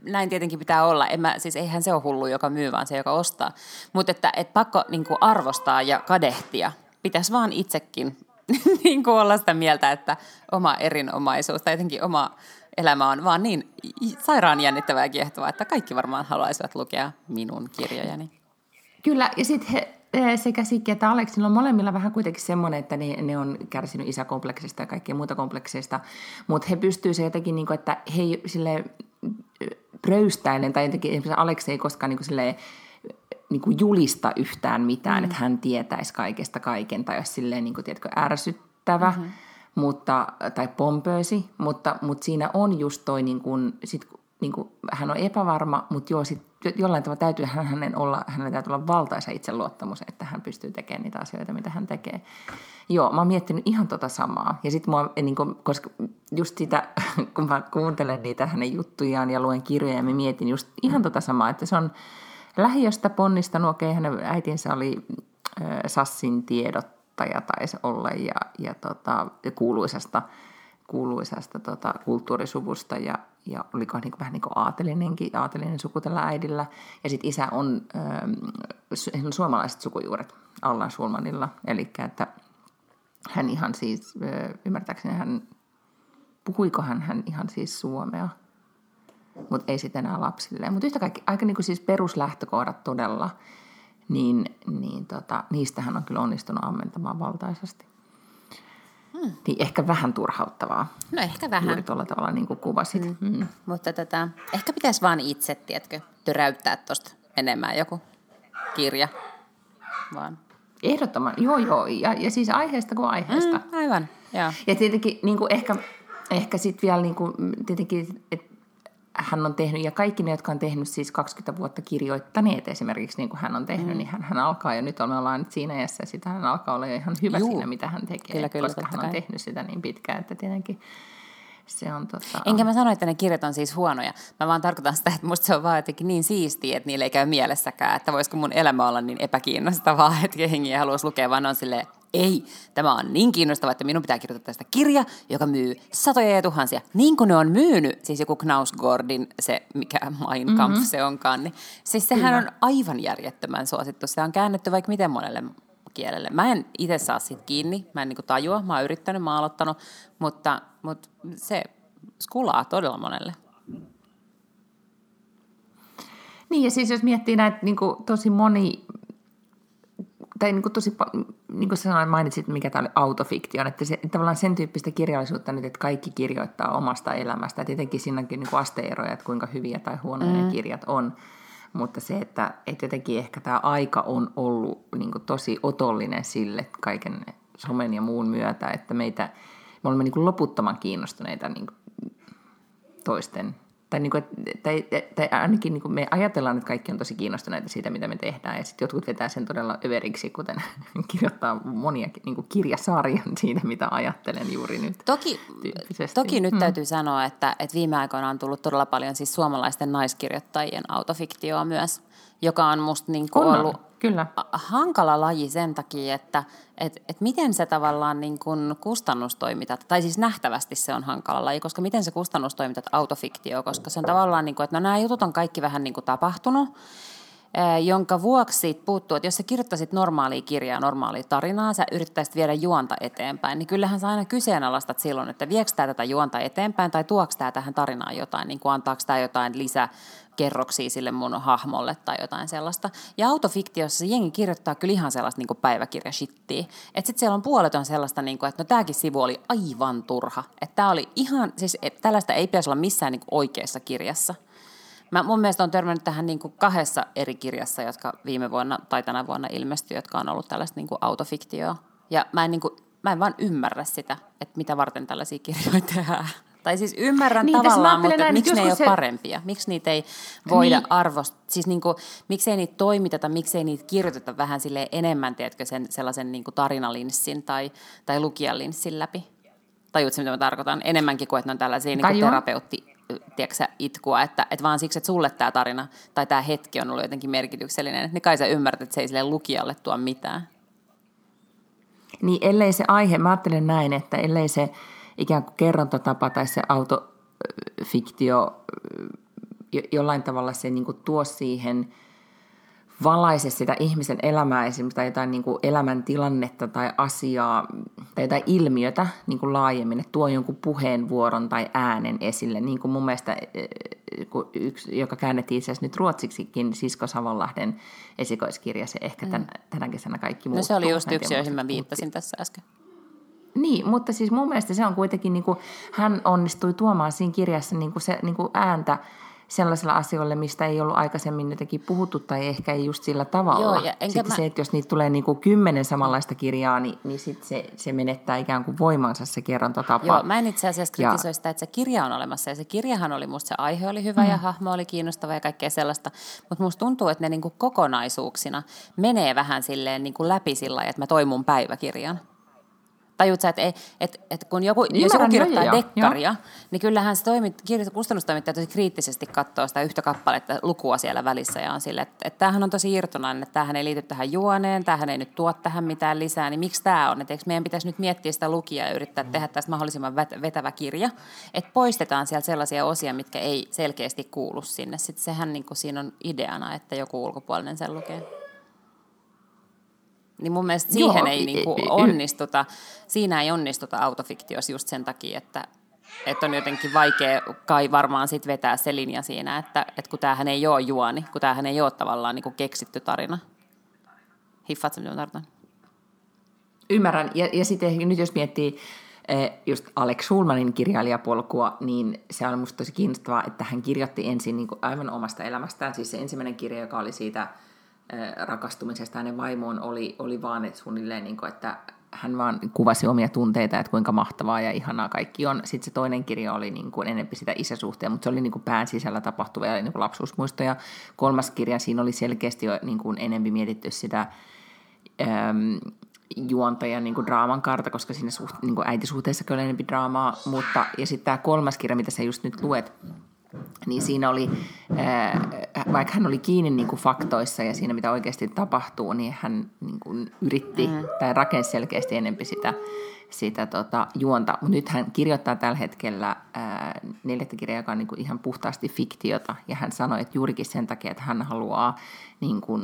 näin tietenkin pitää olla. En mä, siis eihän se ole hullu, joka myy, vaan se, joka ostaa. Mutta että et pakko niin kuin arvostaa ja kadehtia. Pitäisi vaan itsekin niin kuin olla sitä mieltä, että oma erinomaisuus tai jotenkin oma elämä on vaan niin sairaan jännittävää ja kiehtovaa, että kaikki varmaan haluaisivat lukea minun kirjojani. Kyllä, ja sitten he, sekä Sikki että Aleksilla on molemmilla vähän kuitenkin semmoinen, että ne, ne on kärsinyt isäkompleksista ja kaikkia muuta komplekseista, mutta he pystyy se jotenkin, niin kuin, että he sille pröystäinen, tai jotenkin esimerkiksi Aleksi ei koskaan niin kuin, silleen, niin kuin julista yhtään mitään, mm. että hän tietäisi kaikesta kaiken, tai olisi silleen, niin kuin, tiedätkö, ärsyttävä, mm-hmm. mutta, tai pompöösi, mutta, mutta siinä on just toi, niin kuin, sit, niin kuin, hän on epävarma, mutta joo, sit jollain tavalla täytyy hän, hänen olla, hänellä täytyy olla valtaisa itseluottamus, että hän pystyy tekemään niitä asioita, mitä hän tekee. Joo, mä oon miettinyt ihan tota samaa. Ja sitten mua, niin kun, koska just sitä, kun mä kuuntelen niitä hänen juttujaan ja luen kirjoja, mä mietin just ihan tota samaa, että se on lähiöstä ponnistanut, okei, hänen äitinsä oli äh, Sassin tiedottaja taisi olla ja, ja tota, kuuluisasta, kuuluisasta tota, kulttuurisuvusta ja, ja oliko niin kuin, vähän niin kuin aatelinenkin, aatelinen suku tällä äidillä. Ja sitten isä on, ähm, su- suomalaiset sukujuuret Allan Schulmanilla, eli että hän ihan siis, äh, ymmärtääkseni hän, puhuiko hän, hän ihan siis suomea, mutta ei sitten enää lapsille. Mutta yhtä kaikki, aika niin kuin siis peruslähtökohdat todella, niin, niin tota, niistä hän on kyllä onnistunut ammentamaan valtaisesti. Hmm. Niin ehkä vähän turhauttavaa. No ehkä vähän. Juuri tuolla tavalla niin kuin kuvasit. Hmm. Hmm. Mutta tätä, ehkä pitäisi vaan itse, tiedätkö, töräyttää tuosta menemään joku kirja. Vaan. Ehdottoman, joo joo, ja, ja siis aiheesta kuin aiheesta. Mm, aivan, joo. Ja tietenkin niin kuin ehkä, ehkä sitten vielä niin kuin, tietenkin, että hän on tehnyt, ja kaikki ne, jotka on tehnyt siis 20 vuotta kirjoittaneet esimerkiksi, niin kuin hän on tehnyt, mm. niin hän, hän alkaa jo, nyt me ollaan nyt siinä iässä, ja sitä hän alkaa olla jo ihan hyvä Juu. siinä, mitä hän tekee, Kyllä, kyllä, koska hän on kai. tehnyt sitä niin pitkään, että tietenkin se on tota... Enkä mä sano, että ne kirjat on siis huonoja. Mä vaan tarkoitan sitä, että musta se on vaan jotenkin niin siistiä, että niille ei käy mielessäkään, että voisiko mun elämä olla niin epäkiinnostavaa, että jengi ei haluaisi lukea, vaan on silleen, ei, tämä on niin kiinnostavaa, että minun pitää kirjoittaa tästä kirja, joka myy satoja ja tuhansia. Niin kuin ne on myynyt, siis joku Knausgårdin, se mikä Mein Kampf mm-hmm. se onkaan, niin siis sehän Kyllä. on aivan järjettömän suosittu. Se on käännetty vaikka miten monelle kielelle. Mä en itse saa siitä kiinni, mä en niinku tajua, mä oon yrittänyt, mä oon aloittanut, mutta, mutta se skulaa todella monelle. Niin ja siis jos miettii näitä niin kuin tosi moni, tai niin kuin tosi, niin kuin sanoin, mainitsit, mikä tämä oli autofiktion, että se, tavallaan sen tyyppistä kirjallisuutta nyt, että kaikki kirjoittaa omasta elämästä. Ja tietenkin siinä onkin niin asteeroja, että kuinka hyviä tai huonoja mm. ne kirjat on. Mutta se, että, että jotenkin ehkä tämä aika on ollut niin kuin tosi otollinen sille kaiken somen ja muun myötä, että meitä, me olemme niin kuin loputtoman kiinnostuneita niin kuin toisten. Tai, niin kuin, tai, tai ainakin niin kuin me ajatellaan, että kaikki on tosi kiinnostuneita siitä, mitä me tehdään. Ja sitten jotkut vetää sen todella överiksi, kuten kirjoittaa monia niin kuin kirjasarjan siitä, mitä ajattelen juuri nyt. Toki, toki nyt Mm. täytyy sanoa, että, että viime aikoina on tullut todella paljon siis suomalaisten naiskirjoittajien autofiktioa myös, joka on musta niin kuin On, on. Kyllä. hankala laji sen takia, että et, et miten se tavallaan niin kuin kustannustoimitat, tai siis nähtävästi se on hankala laji, koska miten se kustannustoimitat autofiktio, koska se on tavallaan niin kuin, että no nämä jutut on kaikki vähän niin kuin tapahtunut, jonka vuoksi puuttuu, että jos sä kirjoittaisit normaalia kirjaa, normaalia tarinaa, sä yrittäisit viedä juonta eteenpäin, niin kyllähän sä aina kyseenalaistat silloin, että viekö tämä tätä juonta eteenpäin tai tuoks tämä tähän tarinaan jotain, niin kuin antaako tämä jotain lisää kerroksia sille mun hahmolle tai jotain sellaista. Ja autofiktiossa jengi kirjoittaa kyllä ihan sellaista niin päiväkirjashittiä. Että sitten siellä on puolet on sellaista, niin kuin, että no tämäkin sivu oli aivan turha. Että tämä oli ihan, siis että tällaista ei pitäisi olla missään niin oikeassa kirjassa. Mä mun mielestä on törmännyt tähän niin kuin kahdessa eri kirjassa, jotka viime vuonna tai tänä vuonna ilmestyi, jotka on ollut tällaista niin kuin autofiktioa. Ja mä en, niin kuin, mä en vaan ymmärrä sitä, että mitä varten tällaisia kirjoja tehdään. Tai siis ymmärrän niin, tavallaan, mutta näin, miksi ne ei ole se... parempia? Miksi niitä ei voida niin. arvostaa? Siis niin kuin, miksi ei niitä toimiteta, miksi ei niitä kirjoiteta vähän sille enemmän, tiedätkö, sen sellaisen niin kuin tarinalinssin tai, tai lukijalinssin läpi? Tajuutko, mitä mä tarkoitan? Enemmänkin kuin, että ne on tällaisia niin terapeutti tiedätkö, itkua, että, että vaan siksi, että sulle tämä tarina tai tämä hetki on ollut jotenkin merkityksellinen, niin kai sä ymmärrät, että se ei sille lukijalle tuo mitään. Niin ellei se aihe, mä ajattelen näin, että ellei se ikään kuin kerrontatapa tai se autofiktio jollain tavalla se niin tuo siihen – valaise sitä ihmisen elämää esimerkiksi tai jotain niin kuin elämäntilannetta tai asiaa tai jotain ilmiötä niin kuin laajemmin, että tuo jonkun puheenvuoron tai äänen esille. Niin kuin mun mielestä, e, e, yksi, joka käännettiin itse asiassa nyt ruotsiksikin, Sisko Savanlahden esikoiskirja, se ehkä tämän, mm. tänä kesänä kaikki muuttuu. No se oli just yksi, joihin mä viittasin tässä äsken. Niin, mutta siis mun mielestä se on kuitenkin, niin kuin, hän onnistui tuomaan siinä kirjassa niin kuin se niin kuin ääntä, sellaisilla asioilla, mistä ei ollut aikaisemmin jotenkin puhuttu tai ehkä ei just sillä tavalla. Joo, ja sitten mä... se, että jos niitä tulee niin kuin kymmenen samanlaista kirjaa, niin, niin sitten se, se menettää ikään kuin voimansa se kerrontatapa. Joo, mä en itse asiassa kritisoi ja... sitä, että se kirja on olemassa ja se kirjahan oli, musta se aihe oli hyvä mm. ja hahmo oli kiinnostava ja kaikkea sellaista, mutta musta tuntuu, että ne niin kuin kokonaisuuksina menee vähän silleen niin kuin läpi sillä että mä toin mun päiväkirjan. Tajut sä, että, et, et kun joku, Ymmärrän, jos joku kirjoittaa jo, dekkaria, jo. niin kyllähän se toimit, kustannustoimittaja tosi kriittisesti katsoo sitä yhtä kappaletta lukua siellä välissä ja on sille, että, että tämähän on tosi irtonainen, että tämähän ei liity tähän juoneen, tämähän ei nyt tuo tähän mitään lisää, niin miksi tämä on? Että eikö meidän pitäisi nyt miettiä sitä lukijaa ja yrittää tehdä tästä mahdollisimman vetävä kirja, että poistetaan sieltä sellaisia osia, mitkä ei selkeästi kuulu sinne. Sitten sehän niin kuin siinä on ideana, että joku ulkopuolinen sen lukee. Niin mun mielestä siihen Joo, ei niin kuin onnistuta, siinä ei onnistuta autofiktiossa just sen takia, että, että on jotenkin vaikea kai varmaan sit vetää se linja siinä, että, että kun tämähän ei ole juoni, kun tämähän ei ole tavallaan niin kuin keksitty tarina. Hiffaatko, mitä tarkoitan? Ymmärrän. Ja, ja sitten nyt jos miettii eh, just Alex Schulmanin kirjailijapolkua, niin se on musta tosi kiinnostavaa, että hän kirjoitti ensin niin aivan omasta elämästään. Siis se ensimmäinen kirja, joka oli siitä – rakastumisesta hänen vaimoon oli, oli vaan että suunnilleen, niin kuin, että hän vaan kuvasi omia tunteita, että kuinka mahtavaa ja ihanaa kaikki on. Sitten se toinen kirja oli niin kuin enemmän sitä isäsuhteen, mutta se oli niin kuin pään sisällä tapahtuvia niin kuin lapsuusmuistoja. Kolmas kirja, siinä oli selkeästi jo niin kuin enemmän mietitty sitä äm, juontajan niin kuin draaman karta, koska siinä suht, niin kuin äitisuhteessa oli enemmän draamaa. Mutta, ja sitten tämä kolmas kirja, mitä sä just nyt luet, niin siinä oli, vaikka hän oli kiinni niin kuin faktoissa ja siinä, mitä oikeasti tapahtuu, niin hän niin kuin yritti mm. tai rakensi selkeästi enempi sitä, sitä tota, juonta. Mutta nyt hän kirjoittaa tällä hetkellä ää, neljättä kirjaa, joka on niin kuin ihan puhtaasti fiktiota, ja hän sanoi, että juurikin sen takia, että hän haluaa niin kuin,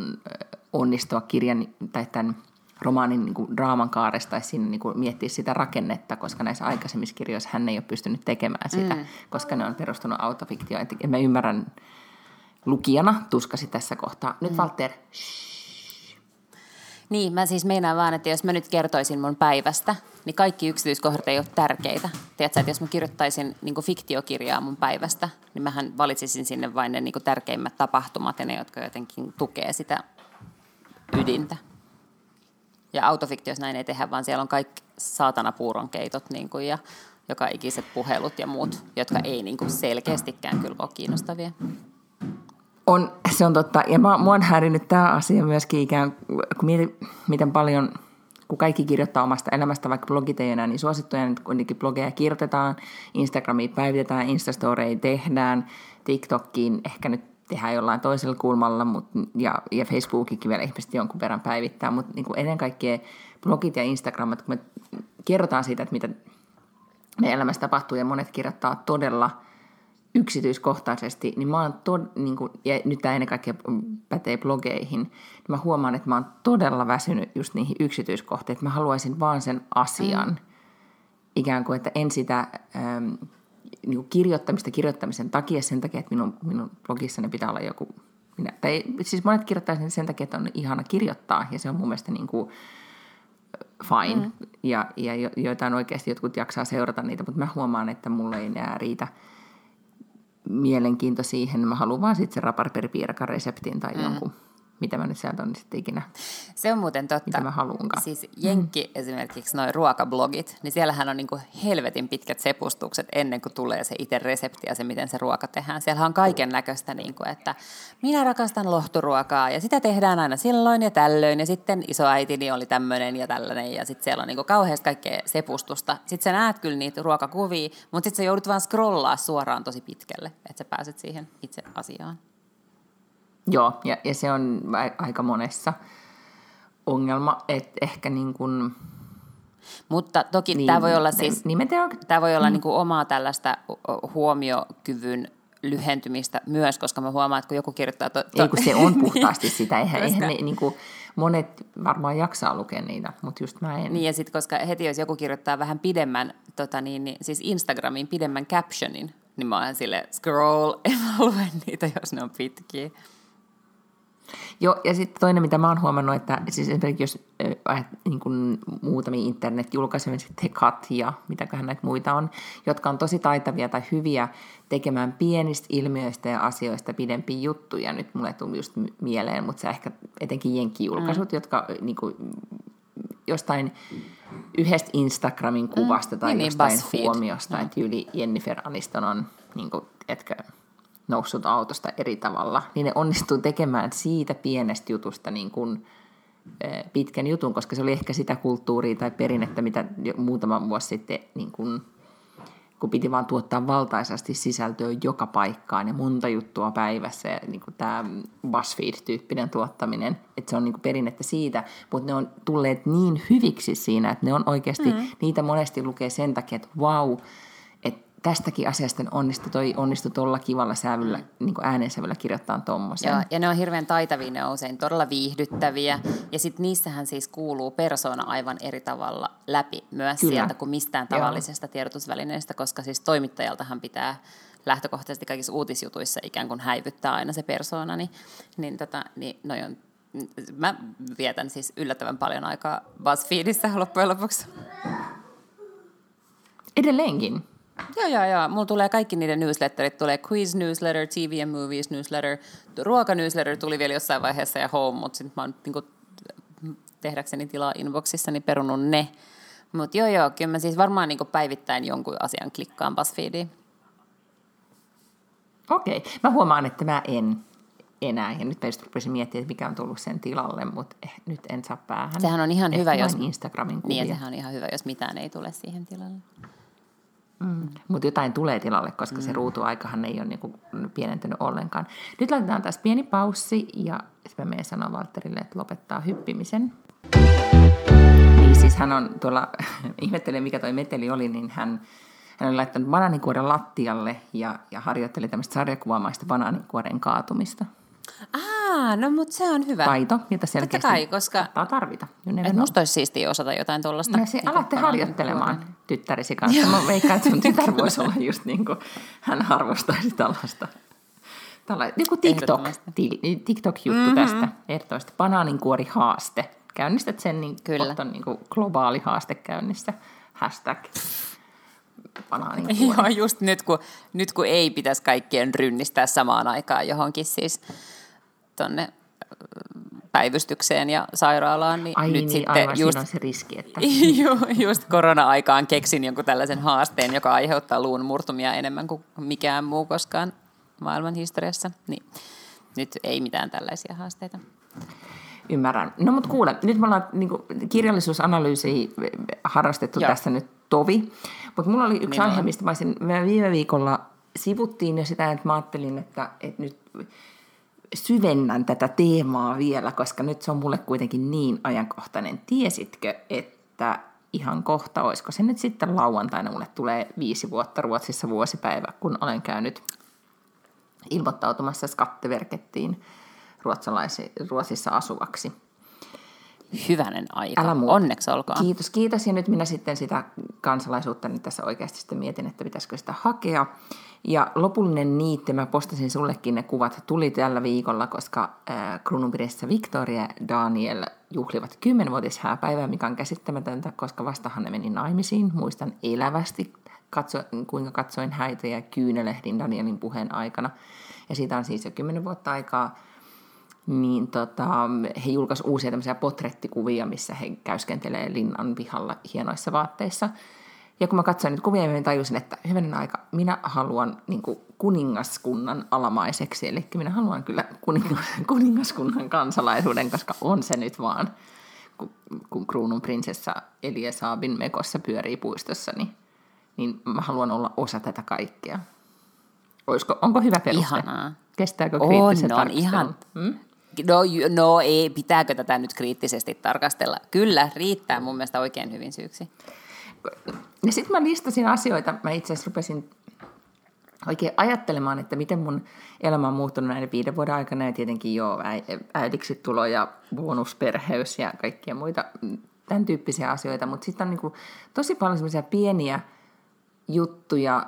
onnistua kirjan tai tämän romaanin niin kuin draaman kaaresta tai siinä niin kuin miettiä sitä rakennetta, koska näissä aikaisemmissa kirjoissa hän ei ole pystynyt tekemään sitä, mm. koska ne on perustunut autofiktioon. Ja mä ymmärrän lukijana tuskasi tässä kohtaa. Nyt mm. Walter, Niin, mä siis meinaan vaan, että jos mä nyt kertoisin mun päivästä, niin kaikki yksityiskohdat ei ole tärkeitä. Tiedätkö, että jos mä kirjoittaisin niin fiktiokirjaa mun päivästä, niin mähän valitsisin sinne vain ne niin tärkeimmät tapahtumat ja ne, jotka jotenkin tukee sitä ydintä. Ja autofiktiossa näin ei tehdä, vaan siellä on kaikki saatana puuronkeitot niin kuin, ja joka ikiset puhelut ja muut, jotka ei niin kuin selkeästikään kyllä ole kiinnostavia. On, se on totta. Ja mä, mua on häirinyt tämä asia myöskin ikään kun mietin, miten paljon, kun kaikki kirjoittaa omasta elämästä, vaikka blogit ei enää niin suosittuja, niin kuitenkin blogeja kirjoitetaan, Instagramiin päivitetään, Instastoreja tehdään, TikTokkiin ehkä nyt tehdään jollain toisella kulmalla, mut, ja, ja Facebookikin vielä ihmiset jonkun verran päivittää, mutta niin ennen kaikkea blogit ja Instagramat, kun me kerrotaan siitä, että mitä meidän elämässä tapahtuu, ja monet kirjoittaa todella yksityiskohtaisesti, niin mä oon tod, niin kuin, ja nyt tämä ennen kaikkea pätee blogeihin, niin mä huomaan, että mä oon todella väsynyt just niihin yksityiskohtiin, että mä haluaisin vaan sen asian, mm. ikään kuin, että en sitä... Ähm, niin kirjoittamista kirjoittamisen takia, sen takia, että minun, minun blogissani pitää olla joku, minä, tai siis monet kirjoittaa sen, sen takia, että on ihana kirjoittaa, ja se on mun mielestä niin kuin fine, mm. ja, ja jo, joitain oikeasti jotkut jaksaa seurata niitä, mutta mä huomaan, että mulle ei enää riitä mielenkiinto siihen, mä haluan vaan sitten sen raparperipiirakan reseptin tai mm. jonkun mitä mä nyt sieltä on sitten ikinä, Se on muuten totta. mitä mä haluankaan. Siis Jenkki mm. esimerkiksi noin ruokablogit, niin siellähän on niinku helvetin pitkät sepustukset ennen kuin tulee se itse resepti ja se, miten se ruoka tehdään. Siellä on kaiken näköistä, niinku, että minä rakastan lohturuokaa ja sitä tehdään aina silloin ja tällöin ja sitten isoäitini oli tämmöinen ja tällainen ja sitten siellä on niinku kauheasti kaikkea sepustusta. Sitten sä näet kyllä niitä ruokakuvia, mutta sitten sä joudut vaan scrollaa suoraan tosi pitkälle, että sä pääset siihen itse asiaan. Joo, ja, ja se on aika monessa ongelma, että ehkä niin kuin, Mutta toki niin, tämä voi olla siis... Niin Tämä voi olla mm. niin kuin omaa tällaista huomiokyvyn lyhentymistä myös, koska mä huomaan, että kun joku kirjoittaa... To, to, ei kun se on puhtaasti sitä, eihän, eihän ne, niin kuin, monet varmaan jaksaa lukea niitä, mutta just mä en. Niin ja sitten koska heti jos joku kirjoittaa vähän pidemmän, tota niin, niin, siis Instagramiin pidemmän captionin, niin mä oon sille scroll, en mä lue niitä, jos ne on pitkiä. Joo, ja sitten toinen, mitä mä oon huomannut, että siis esimerkiksi jos äh, niin kuin muutamia internetjulkaisuja, sitten Tekat ja mitäköhän näitä muita on, jotka on tosi taitavia tai hyviä tekemään pienistä ilmiöistä ja asioista pidempiä juttuja. Nyt mulle tuli just mieleen, mutta se ehkä etenkin jenkkijulkaisut, mm. jotka niin kuin, jostain yhdestä Instagramin kuvasta mm, tai niin, niin, jostain BuzzFeed. huomiosta, että yli Jennifer Aniston on, niin kuin, etkö, noussut autosta eri tavalla, niin ne onnistuu tekemään siitä pienestä jutusta niin kuin, pitkän jutun, koska se oli ehkä sitä kulttuuria tai perinnettä, mitä jo muutama vuosi sitten, niin kuin, kun piti vaan tuottaa valtaisasti sisältöä joka paikkaan ja monta juttua päivässä, ja niin kuin tämä BuzzFeed-tyyppinen tuottaminen, että se on niin kuin perinnettä siitä, mutta ne on tulleet niin hyviksi siinä, että ne on oikeasti, mm. niitä monesti lukee sen takia, että vau, että tästäkin asiasta onnistu toi onnistu tuolla kivalla sävyllä, niin kuin äänensävyllä kirjoittaa tommosen. Joo, ja ne on hirveän taitavia, ne on usein todella viihdyttäviä. Ja sitten niissähän siis kuuluu persona aivan eri tavalla läpi myös Kyllä. sieltä kuin mistään Joo. tavallisesta tiedotusvälineestä, koska siis toimittajaltahan pitää lähtökohtaisesti kaikissa uutisjutuissa ikään kuin häivyttää aina se persona, niin, niin, tota, niin noi on, mä vietän siis yllättävän paljon aikaa BuzzFeedissä loppujen lopuksi. Edelleenkin. Joo, joo, joo. Mulla tulee kaikki niiden newsletterit. Tulee quiz newsletter, TV and movies newsletter, ruoka newsletter tuli vielä jossain vaiheessa ja home, mutta sitten mä oon niin kuin, tehdäkseni tilaa inboxissa, niin perunut ne. Mutta joo, joo, kyllä mä siis varmaan niin päivittäin jonkun asian klikkaan BuzzFeediin. Okei. Mä huomaan, että mä en enää. Ja nyt mä just rupesin miettimään, että mikä on tullut sen tilalle, mutta eh, nyt en saa päähän. Sehän on ihan Ehkä hyvä, jos... Instagramin kuvia. Niin, sehän on ihan hyvä, jos mitään ei tule siihen tilalle. Mutta jotain tulee tilalle, koska mm. se ruutuaikahan ei ole niinku pienentynyt ollenkaan. Nyt laitetaan taas pieni paussi ja sitten mä menen sanoa Valtterille, että lopettaa hyppimisen. Niin siis hän on tuolla, ihmettelee mikä toi meteli oli, niin hän, hän oli laittanut banaanikuoren lattialle ja, ja harjoitteli tämmöistä sarjakuvaamaista banaanikuoren kaatumista. Ah, no mutta se on hyvä. Taito, jota selkeästi kai, koska- tarvita. Et musta olisi siistiä osata jotain tuollaista. No se Niin alatte harjoittelemaan tyttärisi kanssa. Mä veikkaan, että sun tytär voisi olla just niin kuin hän arvostaisi tällaista. Tällainen, joku TikTok, til- TikTok-juttu mm-hmm. tästä ehdottomasti. Banaaninkuori haaste. Käynnistät sen, niin Kyllä. on niin kuin globaali haaste käynnissä. Hashtag banaaninkuori. Joo, just nyt kun, nyt kun ei pitäisi kaikkien rynnistää samaan aikaan johonkin siis tonne ö, päivystykseen ja sairaalaan, niin Ai nyt niin, sitten aivan just, on se riski, että ju- just korona-aikaan keksin jonkun tällaisen haasteen, joka aiheuttaa luun murtumia enemmän kuin mikään muu koskaan maailman historiassa. Niin nyt ei mitään tällaisia haasteita. Ymmärrän. No mutta kuule, nyt me ollaan niin kirjallisuusanalyysiä harrastettu Joo. tässä nyt tovi, mutta mulla oli yksi Niin aihe, mistä mä olisin, me viime viikolla sivuttiin jo sitä, että mä ajattelin, että, että nyt syvennän tätä teemaa vielä, koska nyt se on mulle kuitenkin niin ajankohtainen. Tiesitkö, että ihan kohta, olisiko se nyt sitten lauantaina, mulle tulee viisi vuotta Ruotsissa vuosipäivä, kun olen käynyt ilmoittautumassa Skatteverkettiin Ruotsissa asuvaksi. Hyvänen aika. Älä muuta. Onneksi olkoon. Kiitos, kiitos. Ja nyt minä sitten sitä kansalaisuutta niin tässä oikeasti sitten mietin, että pitäisikö sitä hakea. Ja lopullinen niitti, mä postasin sullekin ne kuvat, tuli tällä viikolla, koska äh, kruununpirissä Victoria ja Daniel juhlivat 10-vuotishääpäivää, mikä on käsittämätöntä, koska vastahan ne meni naimisiin. Muistan elävästi, katso, kuinka katsoin häitä ja kyynelehdin Danielin puheen aikana. Ja siitä on siis jo 10 vuotta aikaa. niin tota, he julkaisivat uusia tämmöisiä potrettikuvia, missä he käyskentelee linnan pihalla hienoissa vaatteissa. Ja kun mä katsoin niitä kuvia, niin tajusin, että hyvänen aika, minä haluan niin kuin kuningaskunnan alamaiseksi. Eli minä haluan kyllä kuningas, kuningaskunnan kansalaisuuden, koska on se nyt vaan, kun, kun kruunun prinsessa Elia Saabin mekossa pyörii puistossa, niin, niin mä haluan olla osa tätä kaikkea. Olisiko, onko hyvä peruste? Ihanaa. Kestääkö kriittisen On, on, ihan. Hmm? No, no ei, pitääkö tätä nyt kriittisesti tarkastella? Kyllä, riittää mun mielestä oikein hyvin syyksi. Ja sitten mä listasin asioita, mä itse asiassa rupesin oikein ajattelemaan, että miten mun elämä on muuttunut näiden viiden vuoden aikana. Ja tietenkin jo äidiksi tulo ja bonusperheys ja kaikkia muita tämän tyyppisiä asioita, mutta sitten on niin tosi paljon semmoisia pieniä juttuja,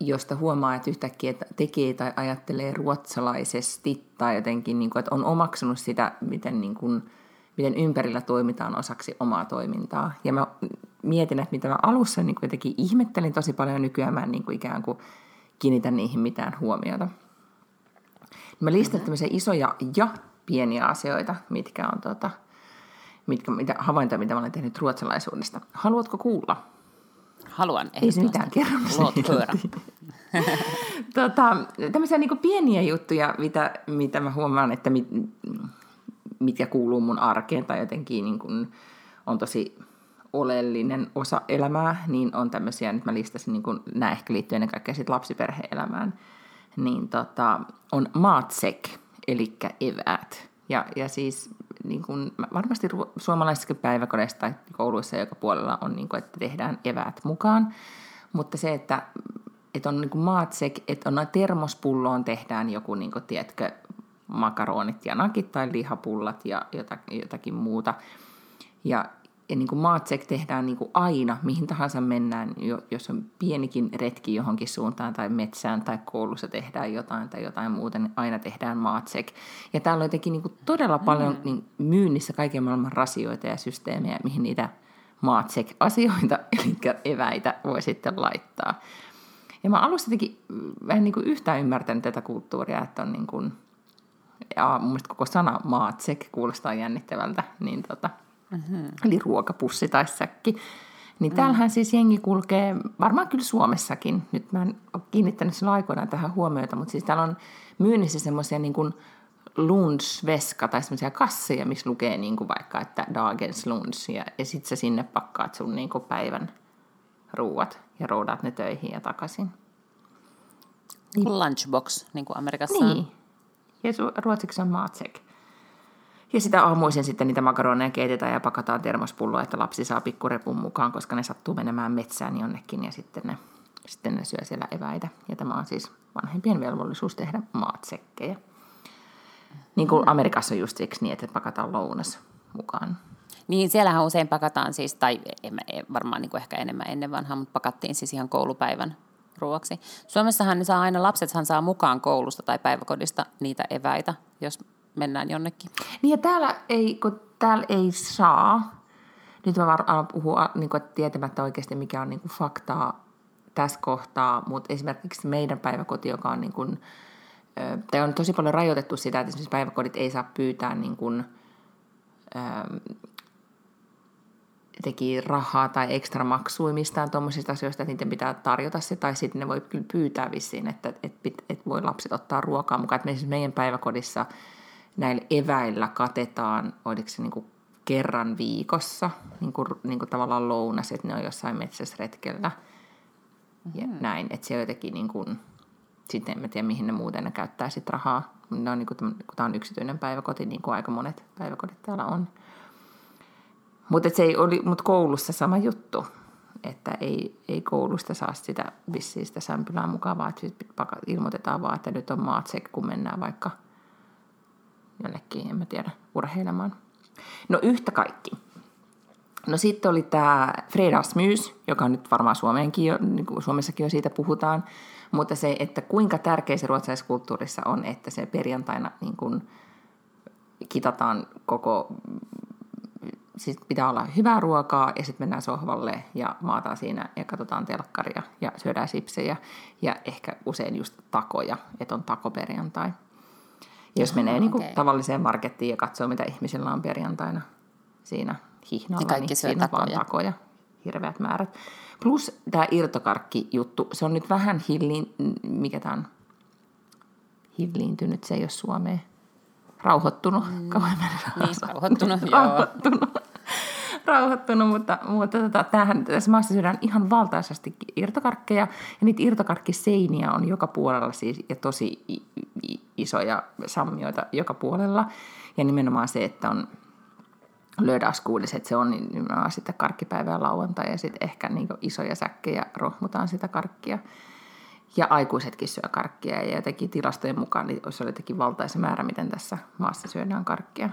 josta huomaa, että yhtäkkiä tekee tai ajattelee ruotsalaisesti tai jotenkin, niin kuin, että on omaksunut sitä, miten, niin kuin, miten ympärillä toimitaan osaksi omaa toimintaa. Ja mä mietin, että mitä mä alussa niin kuin jotenkin ihmettelin tosi paljon, nykyään mä en niin kuin ikään kuin kiinnitä niihin mitään huomiota. Mä listan mm-hmm. tämmöisiä isoja ja pieniä asioita, mitkä on tota, mitkä, mitä, havaintoja, mitä mä olen tehnyt ruotsalaisuudesta. Haluatko kuulla? Haluan Ei se mitään, kerro tota, Tämmöisiä niin pieniä juttuja, mitä, mitä mä huomaan, että mit, mitkä kuuluu mun arkeen tai jotenkin niin kuin on tosi oleellinen osa elämää, niin on tämmöisiä, nyt mä listasin, niin kuin, nämä ehkä liittyy ennen kaikkea sit lapsiperhe-elämään, niin tota, on maatsek, eli eväät. Ja, ja siis niin kuin, varmasti suomalaisissakin päiväkodeissa tai kouluissa joka puolella on, niin kuin, että tehdään eväät mukaan, mutta se, että, että on niin kuin maatsek, että on termospulloon tehdään joku, niin kuin, tiedätkö, makaronit ja nakit tai lihapullat ja jotakin, jotakin muuta. Ja ja niin kuin maatsek tehdään niin kuin aina, mihin tahansa mennään, jos on pienikin retki johonkin suuntaan tai metsään tai koulussa tehdään jotain tai jotain muuta, niin aina tehdään maatsek. Ja täällä on jotenkin niin kuin todella paljon mm. niin myynnissä kaiken maailman rasioita ja systeemejä, mihin niitä maatsek-asioita, eli eväitä voi sitten laittaa. Ja mä alussa jotenkin vähän niin kuin yhtään ymmärtänyt tätä kulttuuria, että on niin kuin, ja mun mielestä koko sana maatsek kuulostaa jännittävältä, niin tota, mm-hmm. eli ruokapussi tai säkki. Niin täällähän siis jengi kulkee, varmaan kyllä Suomessakin, nyt mä en ole kiinnittänyt silloin aikoinaan tähän huomiota, mutta siis täällä on myynnissä semmoisia niin kuin lunchveska tai semmoisia kasseja, missä lukee niin kuin vaikka, että dagens lunch, ja, ja sit sä sinne pakkaat sun niin kuin päivän ruuat ja roudaat ne töihin ja takaisin. Niin. Lunchbox, niin kuin Amerikassa Niin. Ja ruotsiksi on maatsek. Ja sitä aamuisin sitten niitä makaroneja keitetään ja pakataan termospulloa, että lapsi saa pikkurepun mukaan, koska ne sattuu menemään metsään jonnekin ja sitten ne, sitten ne syö siellä eväitä. Ja tämä on siis vanhempien velvollisuus tehdä maatsekkejä. Niin kuin Amerikassa on just siksi niin, että pakataan lounas mukaan. Niin, siellähän usein pakataan siis, tai varmaan niin kuin ehkä enemmän ennen vanhaa, mutta pakattiin siis ihan koulupäivän ruoaksi. Suomessahan ne saa aina, lapsethan saa mukaan koulusta tai päiväkodista niitä eväitä, jos mennään jonnekin. Niin ja täällä ei, kun täällä ei saa, nyt mä alan puhua niin kuin, tietämättä oikeasti mikä on niin kuin faktaa tässä kohtaa, mutta esimerkiksi meidän päiväkoti, joka on niin kuin, tai on tosi paljon rajoitettu sitä, että esimerkiksi päiväkodit ei saa pyytää niin kuin, teki rahaa tai ekstra maksui mistään tuommoisista asioista, että niiden pitää tarjota se, tai sitten ne voi kyllä pyytää vissiin, että, että, että, voi lapset ottaa ruokaa mukaan. Että siis meidän päiväkodissa näillä eväillä katetaan, oliko se niin kuin kerran viikossa, niin kuin, niin kuin tavallaan lounas, että ne on jossain metsäsretkellä ja mm. näin, että se jotenkin niin kuin, sitten en tiedä mihin ne muuten ne käyttää sit rahaa. Ne on, niin kuin, kun tämä on yksityinen päiväkoti, niin kuin aika monet päiväkodit täällä on. Mutta se ei oli, mut koulussa sama juttu, että ei, ei koulusta saa sitä vissiin sitä sämpylää mukaan, vaan että ilmoitetaan vaan, että nyt on maatsek, kun mennään vaikka – jonnekin, en mä tiedä, urheilemaan. No yhtä kaikki. No sitten oli tämä Fredagsmys, joka nyt varmaan Suomeenkin jo, niin kuin Suomessakin jo siitä puhutaan, mutta se, että kuinka tärkeä se ruotsalaiskulttuurissa on, että se perjantaina niin kuin kitataan koko, siis pitää olla hyvää ruokaa ja sitten mennään sohvalle ja maataan siinä ja katsotaan telkkaria ja syödään sipsejä ja ehkä usein just takoja, että on takoperjantai. Jos Aha, menee niin kuin okei. tavalliseen markettiin ja katsoo, mitä ihmisillä on perjantaina siinä hihnalla, Ja kaikki niin siinä on vaan takoja. takoja, hirveät määrät. Plus tämä irtokarkki-juttu, se on nyt vähän hilliin, mikä tämä on, hilliintynyt, se ei ole Suomeen. Rauhoittunut, mm. Niin, rauhoittunut, rauhoittunut. Rauhoittunut, mutta, mutta tota, tämähän, tässä maassa syödään ihan valtaisesti irtokarkkeja, ja niitä irtokarkkiseiniä on joka puolella siis, ja tosi isoja sammioita joka puolella, ja nimenomaan se, että on että se on nimenomaan sitten karkkipäivää lauantai, ja sitten ehkä niin isoja säkkejä rohmutaan sitä karkkia. Ja aikuisetkin syö karkkia ja jotenkin tilastojen mukaan niin se oli jotenkin valtaisa määrä, miten tässä maassa syödään karkkia.